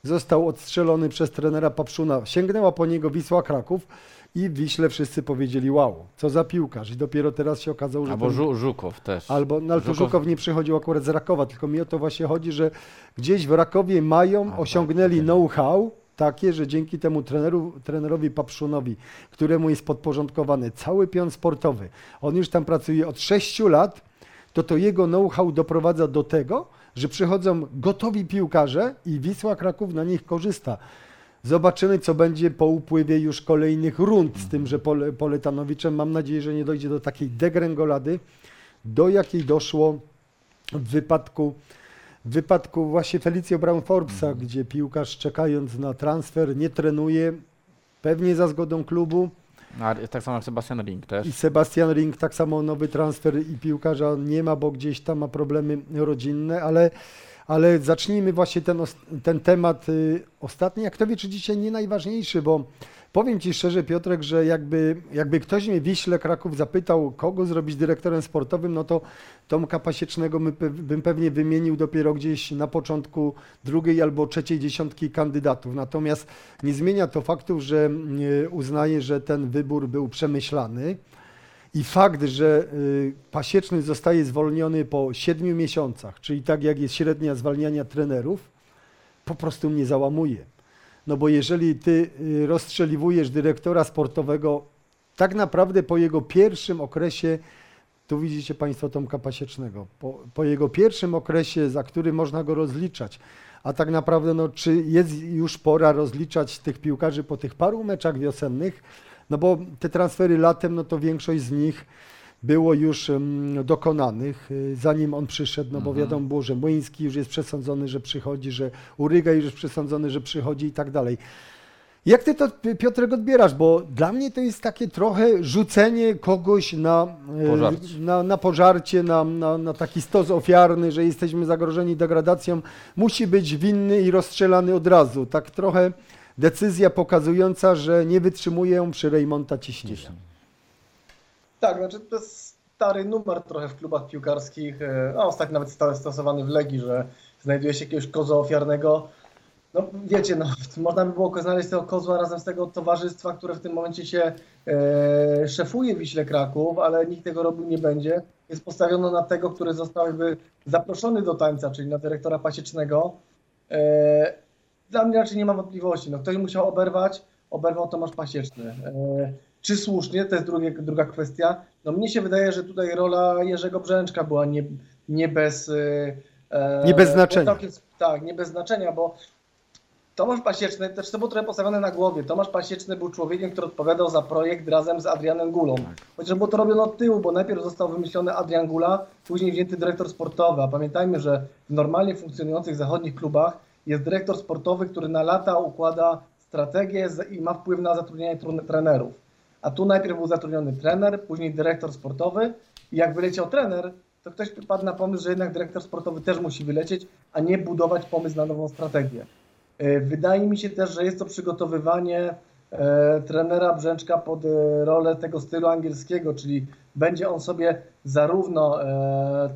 został odstrzelony przez trenera Papszuna. Sięgnęła po niego Wisła Kraków i w Wiśle wszyscy powiedzieli wow, co za piłkarz. I dopiero teraz się okazało, że Albo ten- Żu Żukow też. Albo, no ale Żukow- Żukow nie przychodził akurat z Rakowa, tylko mi o to właśnie chodzi, że gdzieś w Rakowie mają, A, osiągnęli tak, know-how takie, że dzięki temu treneru, trenerowi Papszunowi, któremu jest podporządkowany cały pion sportowy, on już tam pracuje od 6 lat, to to jego know-how doprowadza do tego, że przychodzą gotowi piłkarze i Wisła Kraków na nich korzysta. Zobaczymy, co będzie po upływie już kolejnych rund z tym, że Pole, Poletanowiczem mam nadzieję, że nie dojdzie do takiej degrengolady, do jakiej doszło w wypadku, w wypadku właśnie Felicio Brown Forbesa, gdzie piłkarz czekając na transfer nie trenuje, pewnie za zgodą klubu. A, tak samo jak Sebastian Ring też. i Sebastian Ring tak samo nowy transfer i piłkarza nie ma, bo gdzieś tam ma problemy rodzinne, ale, ale zacznijmy właśnie ten, ten temat y, ostatni, jak to wie, czy dzisiaj nie najważniejszy, bo powiem Ci szczerze Piotrek, że jakby, jakby ktoś mnie w Wiśle Kraków zapytał, kogo zrobić dyrektorem sportowym, no to Tomka Pasiecznego bym pewnie wymienił dopiero gdzieś na początku drugiej albo trzeciej dziesiątki kandydatów. Natomiast nie zmienia to faktu, że y, uznaję, że ten wybór był przemyślany. I fakt, że y, Pasieczny zostaje zwolniony po siedmiu miesiącach, czyli tak jak jest średnia zwalniania trenerów, po prostu mnie załamuje. No bo jeżeli ty y, rozstrzeliwujesz dyrektora sportowego tak naprawdę po jego pierwszym okresie, tu widzicie Państwo Tomka Pasiecznego, po, po jego pierwszym okresie, za który można go rozliczać, a tak naprawdę no, czy jest już pora rozliczać tych piłkarzy po tych paru meczach wiosennych, no bo te transfery latem, no to większość z nich było już dokonanych, y, zanim on przyszedł, no bo Mhm. wiadomo było, że Młyński już jest przesądzony, że przychodzi, że Uryga już jest przesądzony, że przychodzi i tak dalej. Jak ty to, Pi- Piotrek, odbierasz? Bo dla mnie to jest takie trochę rzucenie kogoś na e, Pożarcie. na, na pożarcie, na, na, na taki stos ofiarny, że jesteśmy zagrożeni degradacją. Musi być winny i rozstrzelany od razu. Tak trochę decyzja pokazująca, że nie wytrzymuję przy Rejmonta ciśnienia. Tak, znaczy to jest stary numer trochę w klubach piłkarskich, e, a ostatnio nawet stale stosowany w Legii, że znajduje się jakiegoś kozła ofiarnego. No wiecie, no, [laughs] można by było znaleźć tego kozła razem z tego towarzystwa, które w tym momencie się e, szefuje Wiśle Kraków, ale nikt tego robił nie będzie. Jest postawiono na tego, który został jakby zaproszony do tańca, czyli na dyrektora pasiecznego. E, dla mnie raczej nie ma wątpliwości. No, ktoś musiał oberwać, oberwał Tomasz Pasieczny. E, czy słusznie, to jest drugie, druga kwestia. No mnie się wydaje, że tutaj rola Jerzego Brzęczka była nie, nie bez... e, Nie bez znaczenia. Tak, nie bez znaczenia, bo Tomasz Pasieczny, też to było trochę postawione na głowie. Tomasz Pasieczny był człowiekiem, który odpowiadał za projekt razem z Adrianem Gulą. Chociaż było to robione od tyłu, bo najpierw został wymyślony Adrian Gula, później wzięty dyrektor sportowy. A pamiętajmy, że w normalnie funkcjonujących zachodnich klubach jest dyrektor sportowy, który na lata układa strategię i ma wpływ na zatrudnianie tru- trenerów. A tu najpierw był zatrudniony trener, później dyrektor sportowy i jak wyleciał trener, to ktoś padł na pomysł, że jednak dyrektor sportowy też musi wylecieć, a nie budować pomysł na nową strategię. E, Wydaje mi się też, że jest to przygotowywanie e, trenera Brzęczka pod e, rolę tego stylu angielskiego, czyli będzie on sobie zarówno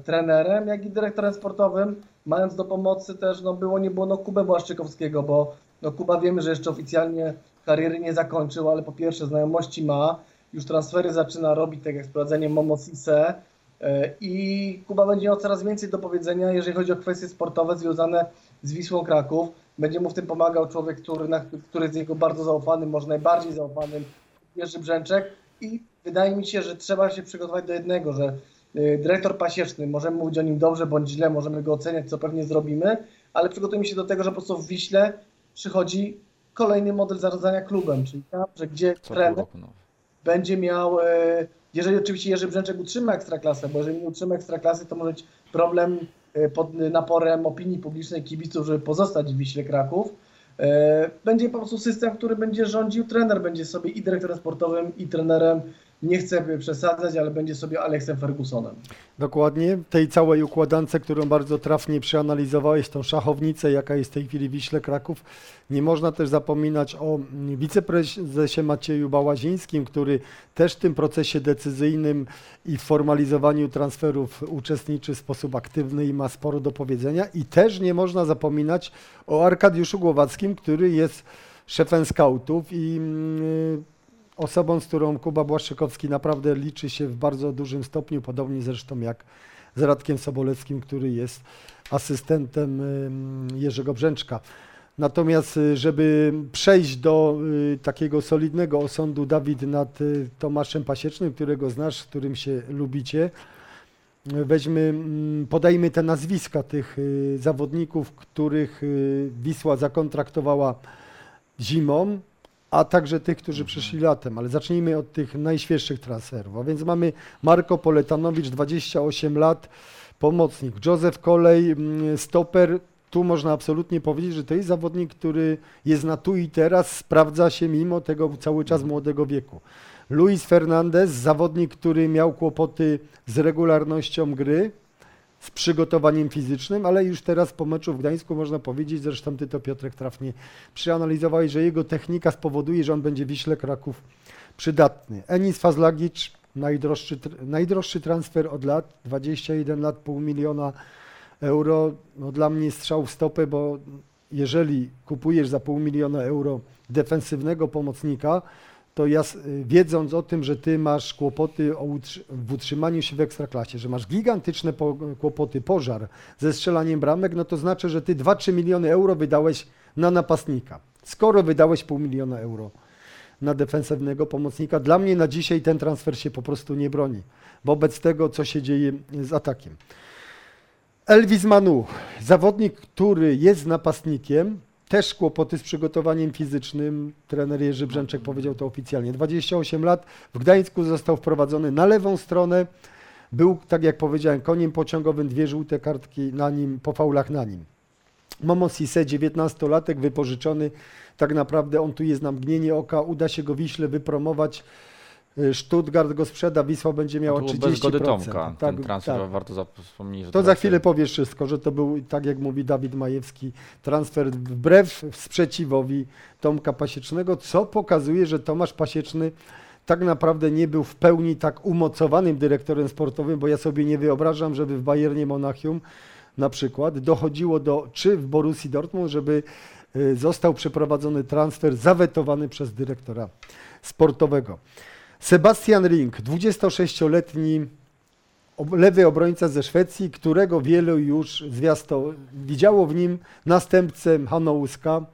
trenerem, jak i dyrektorem sportowym, mając do pomocy też, no było nie było, no Kubę Błaszczykowskiego, bo no Kuba wiemy, że jeszcze oficjalnie kariery nie zakończył, ale po pierwsze znajomości ma, już transfery zaczyna robić, tak jak sprowadzenie Momo Sise, E, I Kuba będzie miał coraz więcej do powiedzenia, jeżeli chodzi o kwestie sportowe związane z Wisłą Kraków. Będzie mu w tym pomagał człowiek, który, na, który jest jego bardzo zaufanym, może najbardziej zaufanym, Jerzy Brzęczek. I wydaje mi się, że trzeba się przygotować do jednego, że y, dyrektor pasieczny, możemy mówić o nim dobrze bądź źle, możemy go oceniać, co pewnie zrobimy, ale przygotujmy się do tego, że po prostu w Wiśle przychodzi kolejny model zarządzania klubem, czyli tam, że gdzie Co trener roku, no. będzie miał, e, jeżeli oczywiście Jerzy Brzęczek utrzyma ekstraklasę, bo jeżeli nie utrzyma ekstraklasy, to może być problem e, pod naporem opinii publicznej kibiców, żeby pozostać w Wiśle Kraków. E, Będzie po prostu system, który będzie rządził, trener będzie sobie i dyrektorem sportowym, i trenerem, nie chcę przesadzać, ale będzie sobie Alexem Fergusonem. Dokładnie. Tej całej układance, którą bardzo trafnie przeanalizowałeś, tą szachownicę, jaka jest w tej chwili Wiśle Kraków. Nie można też zapominać o wiceprezesie Macieju Bałazińskim, który też w tym procesie decyzyjnym i w formalizowaniu transferów uczestniczy w sposób aktywny i ma sporo do powiedzenia. I też nie można zapominać o Arkadiuszu Głowackim, który jest szefem skautów i mm, osobą, z którą Kuba Błaszczykowski naprawdę liczy się w bardzo dużym stopniu, podobnie zresztą jak z Radkiem Soboleckim, który jest asystentem Jerzego Brzęczka. Natomiast, y, żeby przejść do y, takiego solidnego osądu, Dawid, nad y, Tomaszem Pasiecznym, którego znasz, którym się lubicie, weźmy, mm, podajmy te nazwiska tych zawodników, których Wisła zakontraktowała zimą, a także tych, którzy przyszli latem. Ale zacznijmy od tych najświeższych transferów. A więc mamy Marko Poletanowicz, 28 lat, pomocnik. Józef Kolej, mm, stoper. Tu można absolutnie powiedzieć, że to jest zawodnik, który jest na tu i teraz, sprawdza się mimo tego cały czas młodego wieku. Luis Fernandez, zawodnik, który miał kłopoty z regularnością gry, z przygotowaniem fizycznym, ale już teraz po meczu w Gdańsku można powiedzieć, zresztą ty to Piotrek trafnie przeanalizowałeś, że jego technika spowoduje, że on będzie Wiśle Kraków przydatny. Enis Fazlagicz, najdroższy, najdroższy transfer od lat, 21 lat, pół miliona euro. No dla mnie strzał w stopę, bo jeżeli kupujesz za pół miliona euro defensywnego pomocnika, to ja, wiedząc o tym, że ty masz kłopoty w utrzymaniu się w ekstraklasie, że masz gigantyczne po, kłopoty, pożar ze strzelaniem bramek, no to znaczy, że ty 2-3 miliony euro wydałeś na napastnika. Skoro wydałeś pół miliona euro na defensywnego pomocnika, dla mnie na dzisiaj ten transfer się po prostu nie broni wobec tego, co się dzieje z atakiem. Elvis Manu, zawodnik, który jest napastnikiem, też kłopoty z przygotowaniem fizycznym. Trener Jerzy Brzęczek powiedział to oficjalnie. 28 lat, w Gdańsku został wprowadzony na lewą stronę. Był, tak jak powiedziałem, koniem pociągowym, dwie żółte kartki na nim, po faulach na nim. Momo Sise, 19-latek, wypożyczony. Tak naprawdę on tu jest na mgnienie oka. Uda się go Wiśle wypromować. Y, Stuttgart go sprzeda, Wisła będzie miała to 30%. było bez zgody Tomka. Tak, ten transfer tak. warto wspomnieć. Że To za chwilę powiesz wszystko, że to był, tak jak mówi Dawid Majewski, transfer wbrew sprzeciwowi Tomka Pasiecznego, co pokazuje, że Tomasz Pasieczny tak naprawdę nie był w pełni tak umocowanym dyrektorem sportowym, bo ja sobie nie wyobrażam, żeby w Bayernie Monachium na przykład dochodziło do, czy w Borussii Dortmund, żeby y, został przeprowadzony transfer zawetowany przez dyrektora sportowego. Sebastian Ring, 26-letni ob- lewy obrońca ze Szwecji, którego wielu już zwiasto widziało w nim następcę Hanouska,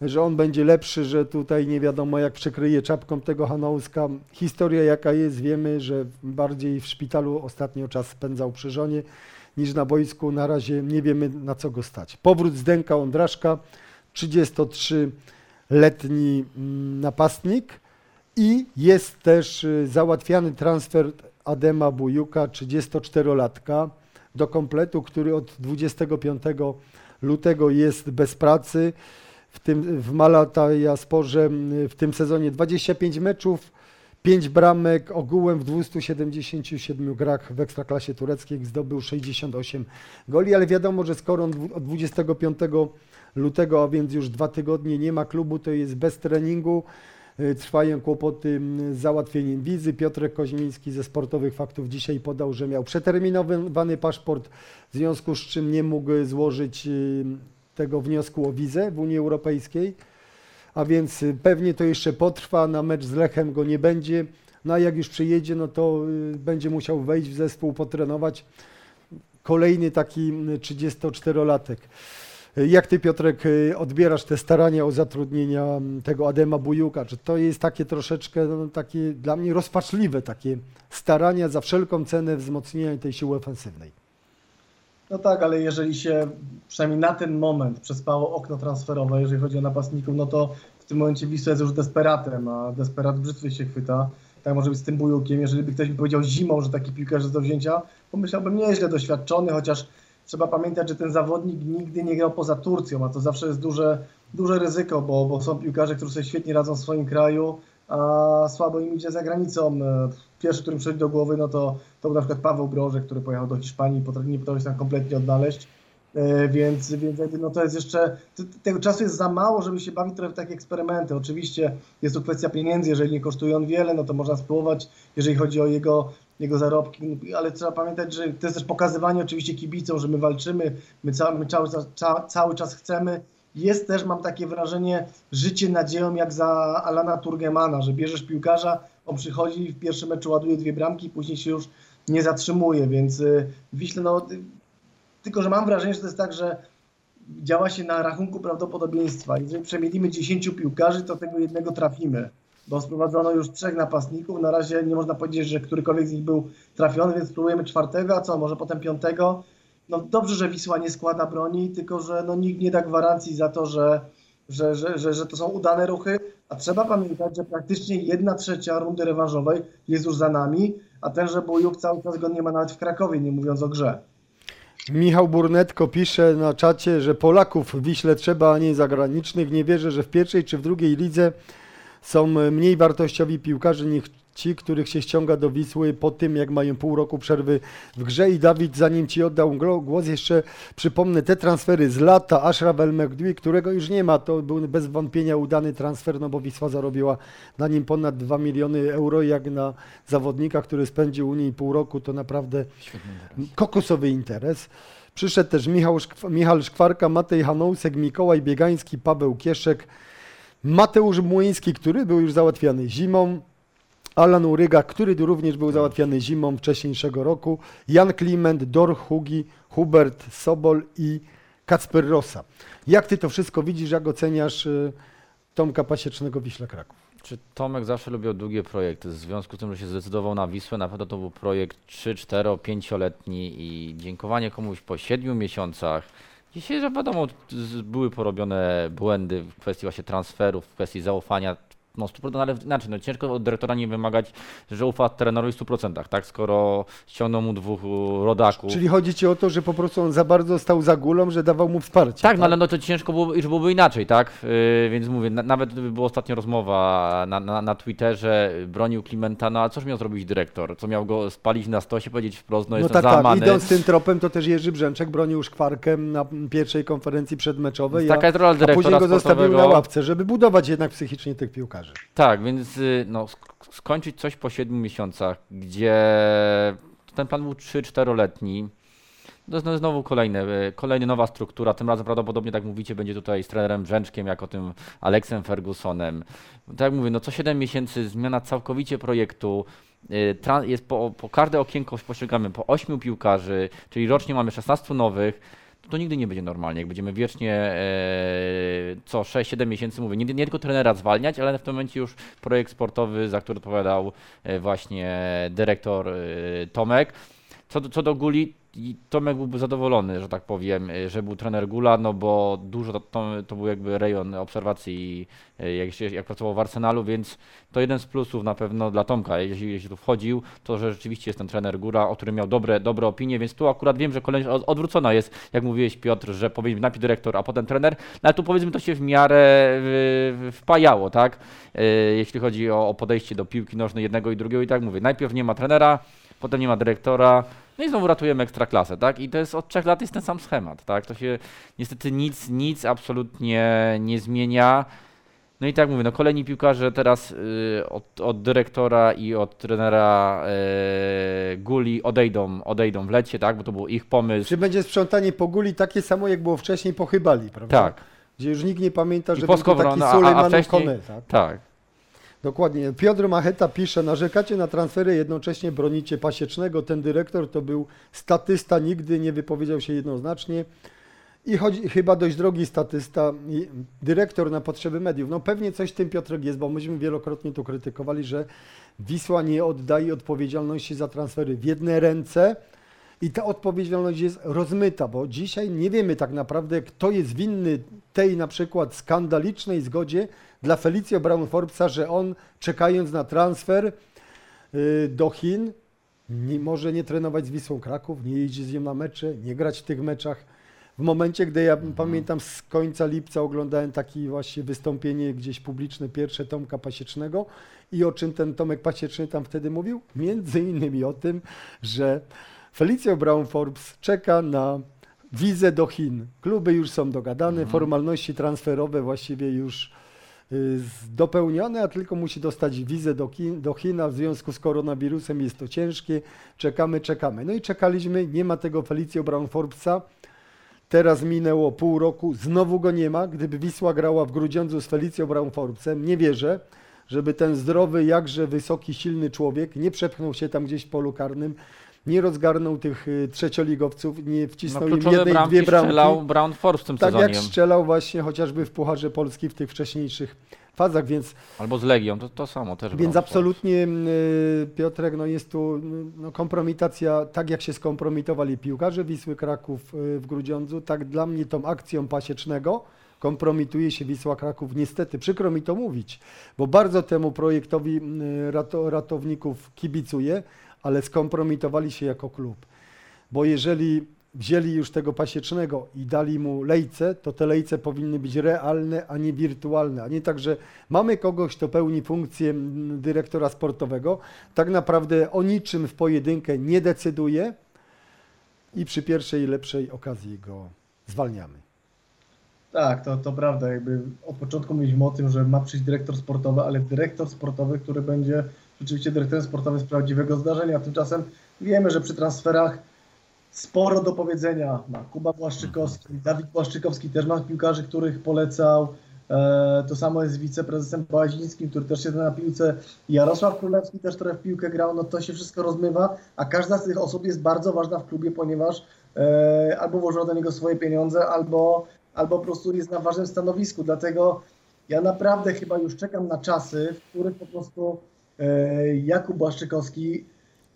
że on będzie lepszy, że tutaj nie wiadomo jak przykryje czapką tego Hanouska. Historia jaka jest, wiemy, że bardziej w szpitalu ostatnio czas spędzał przy żonie niż na boisku. Na razie nie wiemy na co go stać. Powrót Zdenka Ondraszka, 33-letni mm, napastnik i jest też y, załatwiany transfer Adema Bujuka, 34-latka do kompletu, który od 25 lutego jest bez pracy. W, tym, w Malata Sporze w tym sezonie 25 meczów, 5 bramek, ogółem w 277 grach w Ekstraklasie tureckiej zdobył 68 goli, ale wiadomo, że skoro od 25 lutego, a więc już dwa tygodnie nie ma klubu, to jest bez treningu. Y, Trwają kłopoty z załatwieniem wizy. Piotrek Koźmiński ze Sportowych Faktów dzisiaj podał, że miał przeterminowany paszport, w związku z czym nie mógł złożyć y, tego wniosku o wizę w Unii Europejskiej. A więc pewnie to jeszcze potrwa, na mecz z Lechem go nie będzie. No a jak już przyjedzie, no to będzie musiał wejść w zespół, potrenować. Kolejny taki y, 34-latek. Jak ty, Piotrek, y, odbierasz te starania o zatrudnienia mm, tego Adema Bujuka? Czy to jest takie troszeczkę no, takie dla mnie rozpaczliwe takie starania za wszelką cenę wzmocnienia tej siły ofensywnej? No tak, ale jeżeli się przynajmniej na ten moment przespało okno transferowe, jeżeli chodzi o napastników, no to w tym momencie Wisła jest już desperatem, a desperat brzytwy się chwyta. Tak może być z tym bujukiem. Jeżeli by ktoś mi powiedział zimą, że taki piłkarz jest do wzięcia, pomyślałbym nieźle doświadczony, chociaż trzeba pamiętać, że ten zawodnik nigdy nie grał poza Turcją, a to zawsze jest duże, duże ryzyko, bo, bo są piłkarze, którzy sobie świetnie radzą w swoim kraju, a słabo im idzie za granicą. E, Pierwszy, który mi przychodzi do głowy, no to, to był na przykład Paweł Broże, który pojechał do Hiszpanii i nie potrafi się tam kompletnie odnaleźć. E, Więc, więc no to jest jeszcze, tego czasu jest za mało, żeby się bawić trochę w takie eksperymenty. Oczywiście jest to kwestia pieniędzy, jeżeli nie kosztuje on wiele, no to można spróbować, jeżeli chodzi o jego, jego zarobki, ale trzeba pamiętać, że to jest też pokazywanie oczywiście kibicom, że my walczymy, my, cały, my cały, ca, cały czas chcemy. Jest też, mam takie wrażenie, życie nadzieją jak za Alana Turgemana, że bierzesz piłkarza, on przychodzi w pierwszym meczu ładuje dwie bramki, później się już nie zatrzymuje, więc y, Wiśle, no, y, tylko że mam wrażenie, że to jest tak, że działa się na rachunku prawdopodobieństwa. Jeżeli przemielimy 10 piłkarzy, to tego jednego trafimy, bo sprowadzono już trzech napastników. Na razie nie można powiedzieć, że którykolwiek z nich był trafiony, więc spróbujemy czwartego, a co, może potem piątego. No dobrze, że Wisła nie składa broni, tylko że no, nikt nie da gwarancji za to, że, że, że, że, że to są udane ruchy, a trzeba pamiętać, że praktycznie jedna trzecia rundy rewanżowej jest już za nami, a tenże Bujuk cały czas go nie ma nawet w Krakowie, nie mówiąc o grze. Michał Burnetko pisze na czacie, że Polaków w Wiśle trzeba, a nie zagranicznych. Nie wierzę, że w pierwszej czy w drugiej lidze są mniej wartościowi piłkarze niż ci, których się ściąga do Wisły po tym, jak mają pół roku przerwy w grze. I Dawid, zanim Ci oddał głos, jeszcze przypomnę te transfery z lata. Ashraf El Mekdui, którego już nie ma, to był bez wątpienia udany transfer, no bo Wisła zarobiła na nim ponad 2 miliony euro. Jak na zawodnika, który spędził u niej pół roku, to naprawdę kokosowy interes. Przyszedł też Michał, Szkw- Michał Szkwarka, Matej Hanousek, Mikołaj Biegański, Paweł Kieszek, Mateusz Młyński, który był już załatwiany zimą, Alan Uryga, który również był załatwiany zimą wcześniejszego roku, Jan Kliment, Dor Hugi, Hubert Sobol i Kacper Rosa. Jak ty to wszystko widzisz, jak oceniasz y, Tomka Pasiecznego Wiśla Kraków? Czy Tomek zawsze lubił długie projekty? W związku z tym, że się zdecydował na Wisłę, na pewno to był projekt 3, 4, 5-letni i dziękowanie komuś po 7 miesiącach. Dzisiaj, że wiadomo, były porobione błędy w kwestii właśnie transferów, w kwestii zaufania. No, 100%, ale inaczej, no, ciężko od dyrektora nie wymagać, że ufa trenerowi w 100%, tak? Skoro ściągnął mu dwóch rodaków. Czyli chodzi ci o to, że po prostu on za bardzo stał za gulą, że dawał mu wsparcie. Tak, no ale no to ciężko byłoby, już byłoby inaczej, tak? Yy, więc mówię, na, nawet była ostatnio rozmowa na, na, na Twitterze, bronił Klimenta, no a cóż miał zrobić dyrektor? Co miał go spalić na stosie, powiedzieć wprost, no, No jestem tak, tak. Idąc tym tropem, to też Jerzy Brzęczek bronił szkwarkę na pierwszej konferencji przedmeczowej, Taka a, jest rola a dyrektora później go zostawił na ławce, żeby budować jednak psychicznie tych piłkarzy. Tak, więc y, no, sk- skończyć coś po 7 miesiącach, gdzie ten plan był 3-4-letni. To jest no, znowu kolejne, y, kolejna nowa struktura. Tym razem prawdopodobnie, tak mówicie, będzie tutaj z trenerem Brzęczkiem, jak o tym Aleksem Fergusonem. Tak jak mówię, no co 7 miesięcy, zmiana całkowicie projektu. y, jest po, po każde okienko pościągamy po 8 piłkarzy, czyli rocznie mamy 16 nowych. To, nigdy nie będzie normalnie, jak będziemy wiecznie e, co 6-7 miesięcy, mówię, nie, nie tylko trenera zwalniać, ale w tym momencie już projekt sportowy, za który odpowiadał e, właśnie dyrektor e, Tomek. Co do, co do Guli, Tomek byłby zadowolony, że tak powiem, y, że był trener Gula, no bo dużo to, to, to był jakby rejon obserwacji, y, jak, się, jak pracował w Arsenalu, więc to jeden z plusów na pewno dla Tomka, jeśli, jeśli tu wchodził, to że rzeczywiście jest ten trener Góra, o którym miał dobre, dobre opinie, więc tu akurat wiem, że kolejność od- odwrócona jest, jak mówiłeś Piotr, że powinien być najpierw dyrektor, a potem trener, no ale tu powiedzmy to się w miarę wpajało, tak, Y, jeśli chodzi o, o podejście do piłki nożnej jednego i drugiego i tak mówię, najpierw nie ma trenera, potem nie ma dyrektora, no i znowu ratujemy ekstraklasę, tak? I to jest od trzech lat jest ten sam schemat, tak? To się niestety nic, nic absolutnie nie zmienia. No i tak mówię, no kolejni piłkarze teraz y, od, od dyrektora i od trenera y, Guli odejdą, odejdą w lecie, tak? Bo to był ich pomysł. Czy będzie sprzątanie po guli takie samo, jak było wcześniej po Chybali, prawda? Tak, Gdzie już nikt nie pamięta, że był to taki a- a Sulejman wcześniej- Kone, tak? tak. Dokładnie. Piotr Macheta pisze, narzekacie na transfery, jednocześnie bronicie Pasiecznego. Ten dyrektor to był statysta, nigdy nie wypowiedział się jednoznacznie. I chodzi, chyba dość drogi statysta, dyrektor na potrzeby mediów. No pewnie coś tym Piotrek jest, bo myśmy wielokrotnie tu krytykowali, że Wisła nie oddaje odpowiedzialności za transfery w jedne ręce i ta odpowiedzialność jest rozmyta, bo dzisiaj nie wiemy tak naprawdę, kto jest winny tej na przykład skandalicznej zgodzie dla Felicio Brown Forbesa, że on czekając na transfer y, do Chin nie, może nie trenować z Wisłą Kraków, nie jeździ z nią na mecze, nie grać w tych meczach. W momencie, gdy ja pamiętam z końca lipca oglądałem takie właśnie wystąpienie gdzieś publiczne, pierwsze Tomka Pasiecznego i o czym ten Tomek Pasieczny tam wtedy mówił? Między innymi o tym, że Felicio Brown Forbes czeka na wizę do Chin. Kluby już są dogadane, formalności transferowe właściwie już y, dopełnione, a tylko musi dostać wizę do, Chin, do Chin, a w związku z koronawirusem jest to ciężkie. Czekamy, czekamy. No i czekaliśmy, nie ma tego Felicio Brown Forbesa. Teraz minęło pół roku, znowu go nie ma. Gdyby Wisła grała w Grudziądzu z Felicją Brown Forbesem, nie wierzę, żeby ten zdrowy, jakże wysoki, silny człowiek nie przepchnął się tam gdzieś w polu karnym, nie rozgarnął tych y, trzecioligowców, nie No, wcisnął im kluczowe jednej, dwie bramki. strzelał Brown Force w tym Tak sezonie. jak strzelał właśnie chociażby w Pucharze Polski w tych wcześniejszych fazach, więc, Albo z Legią, to, to samo też. więc absolutnie y, Piotrek, no jest tu no, kompromitacja, tak jak się skompromitowali piłkarze Wisły Kraków y, w Grudziądzu, tak dla mnie tą akcją Pasiecznego kompromituje się Wisła Kraków. Niestety, przykro mi to mówić, bo bardzo temu projektowi rato, ratowników kibicuję, ale skompromitowali się jako klub. Bo jeżeli wzięli już tego pasiecznego i dali mu lejce, to te lejce powinny być realne, a nie wirtualne. A nie tak, że mamy kogoś, kto pełni funkcję dyrektora sportowego, tak naprawdę o niczym w pojedynkę nie decyduje i przy pierwszej lepszej okazji go zwalniamy. Tak, to, to prawda. Jakby od początku mówiliśmy o tym, że ma przyjść dyrektor sportowy, ale dyrektor sportowy, który będzie rzeczywiście dyrektorem sportowym z prawdziwego zdarzenia. Tymczasem wiemy, że przy transferach sporo do powiedzenia ma Kuba Błaszczykowski, Dawid Błaszczykowski też ma piłkarzy, których polecał. E, to samo jest z wiceprezesem Bałazińskim, który też siedzi na piłce. Jarosław Królewski też trochę w piłkę grał. No to się wszystko rozmywa, a każda z tych osób jest bardzo ważna w klubie, ponieważ e, albo włożyła do niego swoje pieniądze, albo albo po prostu jest na ważnym stanowisku. Dlatego ja naprawdę chyba już czekam na czasy, w których po prostu Jakub Błaszczykowski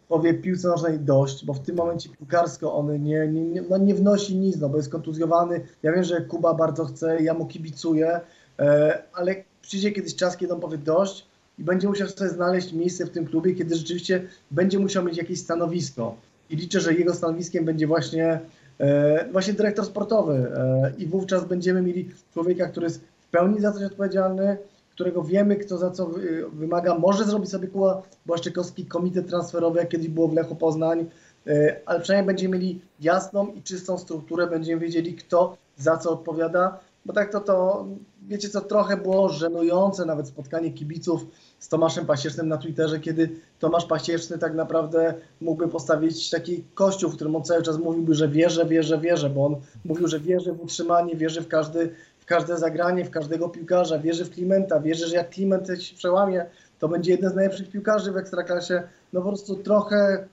powie piłce nożnej dość, bo w tym momencie piłkarsko on nie, nie, no nie wnosi nic, no bo jest kontuzjowany. Ja wiem, że Kuba bardzo chce, ja mu kibicuję, e, ale przyjdzie kiedyś czas, kiedy on powie dość i będzie musiał sobie znaleźć miejsce w tym klubie, kiedy rzeczywiście będzie musiał mieć jakieś stanowisko. I liczę, że jego stanowiskiem będzie właśnie E, właśnie dyrektor sportowy e, i wówczas będziemy mieli człowieka, który jest w pełni za coś odpowiedzialny, którego wiemy, kto za co wy- wymaga. Może zrobić sobie Kuba Błaszczykowski komitet transferowy, jak kiedyś było w Lechu Poznań, e, ale przynajmniej będziemy mieli jasną i czystą strukturę, będziemy wiedzieli, kto za co odpowiada, bo tak to, to wiecie co, trochę było żenujące nawet spotkanie kibiców z Tomaszem Pasiecznym na Twitterze, kiedy Tomasz Pasieczny tak naprawdę mógłby postawić taki kościół, w którym on cały czas mówiłby, że wierzy, wierzy, wierzy, bo on mówił, że wierzy w utrzymanie, wierzy w, każdy, każde zagranie, w każdego piłkarza, wierzy w Klimenta, wierzy, że jak Kliment się przełamie, to będzie jeden z najlepszych piłkarzy w Ekstraklasie. No po prostu trochę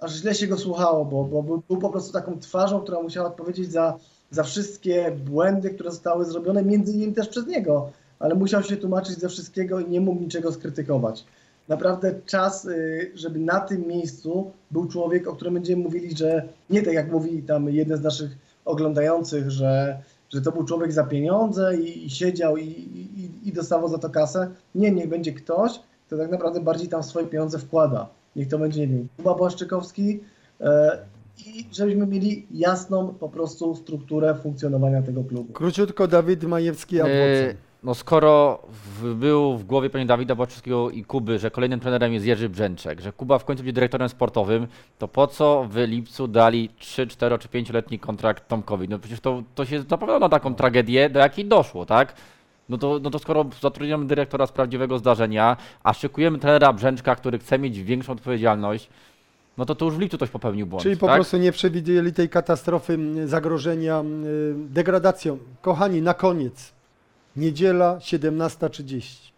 aż źle się go słuchało, bo, bo był, po prostu taką twarzą, która musiała odpowiedzieć za, za wszystkie błędy, które zostały zrobione, między innymi też przez niego, ale musiał się tłumaczyć ze wszystkiego i nie mógł niczego skrytykować. naprawdę czas, y, żeby na tym miejscu był człowiek, o którym będziemy mówili, że nie tak jak mówi tam jeden z naszych oglądających, że, że to był człowiek za pieniądze i, i siedział i, i, i dostawał za to kasę. Nie, niech będzie ktoś, kto tak naprawdę bardziej tam swoje pieniądze wkłada. Niech to będzie, nie wiem, Kuba Błaszczykowski e, i żebyśmy mieli jasną po prostu strukturę funkcjonowania tego klubu. Króciutko Dawid Majewski, E, Watson. No skoro w, był w głowie pani Dawida Baczewskiego i Kuby, że kolejnym trenerem jest Jerzy Brzęczek, że Kuba w końcu będzie dyrektorem sportowym, to po co w lipcu dali 3, 4 czy 5-letni kontrakt Tomkowi? No przecież to, to się zapowiadało na taką tragedię, do jakiej doszło, tak? No to, no to skoro zatrudniamy dyrektora z prawdziwego zdarzenia, a szykujemy trenera Brzęczka, który chce mieć większą odpowiedzialność, no to to już w lipcu ktoś popełnił błąd, Czyli po tak? prostu nie przewidzieli tej katastrofy, zagrożenia degradacją. Kochani, na koniec. Niedziela 17.30.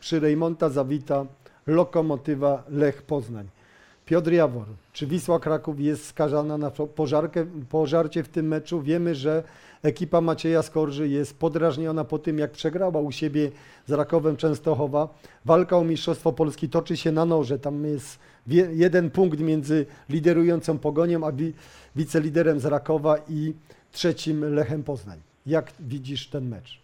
Przy Rejmonta zawita Lokomotywa Lech Poznań. Piotr Jawor, czy Wisła Kraków jest skazana na po- pożarkę, pożarcie w tym meczu? Wiemy, że ekipa Macieja Skorży jest podrażniona po tym, jak przegrała u siebie z Rakowem Częstochowa. Walka o Mistrzostwo Polski toczy się na noże. Tam jest jeden punkt między liderującą Pogonią, a wi- wiceliderem z Rakowa i trzecim Lechem Poznań. Jak widzisz ten mecz?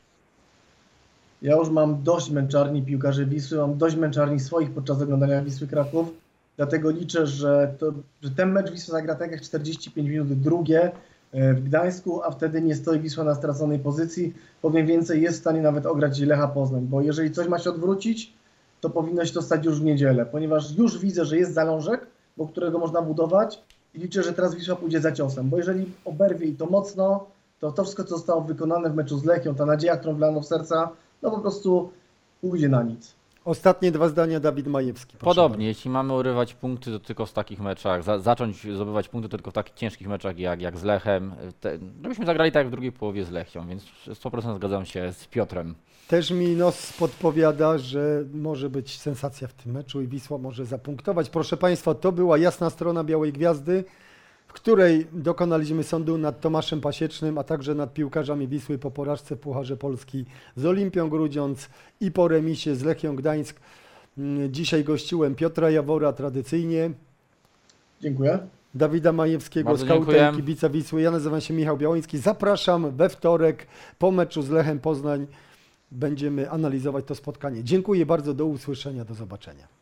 Ja już mam dość męczarni piłkarzy Wisły, mam dość męczarni swoich podczas oglądania Wisły Kraków, dlatego liczę, że, to, że ten mecz Wisła zagra tak jak 45 minut drugie e, w Gdańsku, a wtedy nie stoi Wisła na straconej pozycji. Powiem więcej, jest w stanie nawet ograć Lecha Poznań, bo jeżeli coś ma się odwrócić, to powinno się to stać już w niedzielę, ponieważ już widzę, że jest zalążek, bo którego można budować i liczę, że teraz Wisła pójdzie za ciosem, bo jeżeli oberwie i to mocno, to to wszystko, co zostało wykonane w meczu z Lechią, ta nadzieja, którą wlano w serca, no po prostu pójdzie na nic. Ostatnie dwa zdania Dawid Majewski. Podobnie, jeśli mamy urywać punkty, to tylko w takich meczach, za, zacząć zdobywać punkty tylko w takich ciężkich meczach jak, jak z Lechem, te, żebyśmy zagrali tak jak w drugiej połowie z Lechią, więc 100% zgadzam się z Piotrem. Też mi nos podpowiada, że może być sensacja w tym meczu i Wisła może zapunktować. Proszę Państwa, to była jasna strona Białej Gwiazdy, w której dokonaliśmy sądu nad Tomaszem Pasiecznym, a także nad piłkarzami Wisły po porażce w Pucharze Polski z Olimpią Grudziądz i po remisie z Lechią Gdańsk. Mm, Dzisiaj gościłem Piotra Jawora tradycyjnie, Dziękuję. Dawida Majewskiego, skauta i kibica Wisły. Ja nazywam się Michał Białoński. Zapraszam we wtorek po meczu z Lechem Poznań. Będziemy analizować to spotkanie. Dziękuję bardzo, do usłyszenia, do zobaczenia.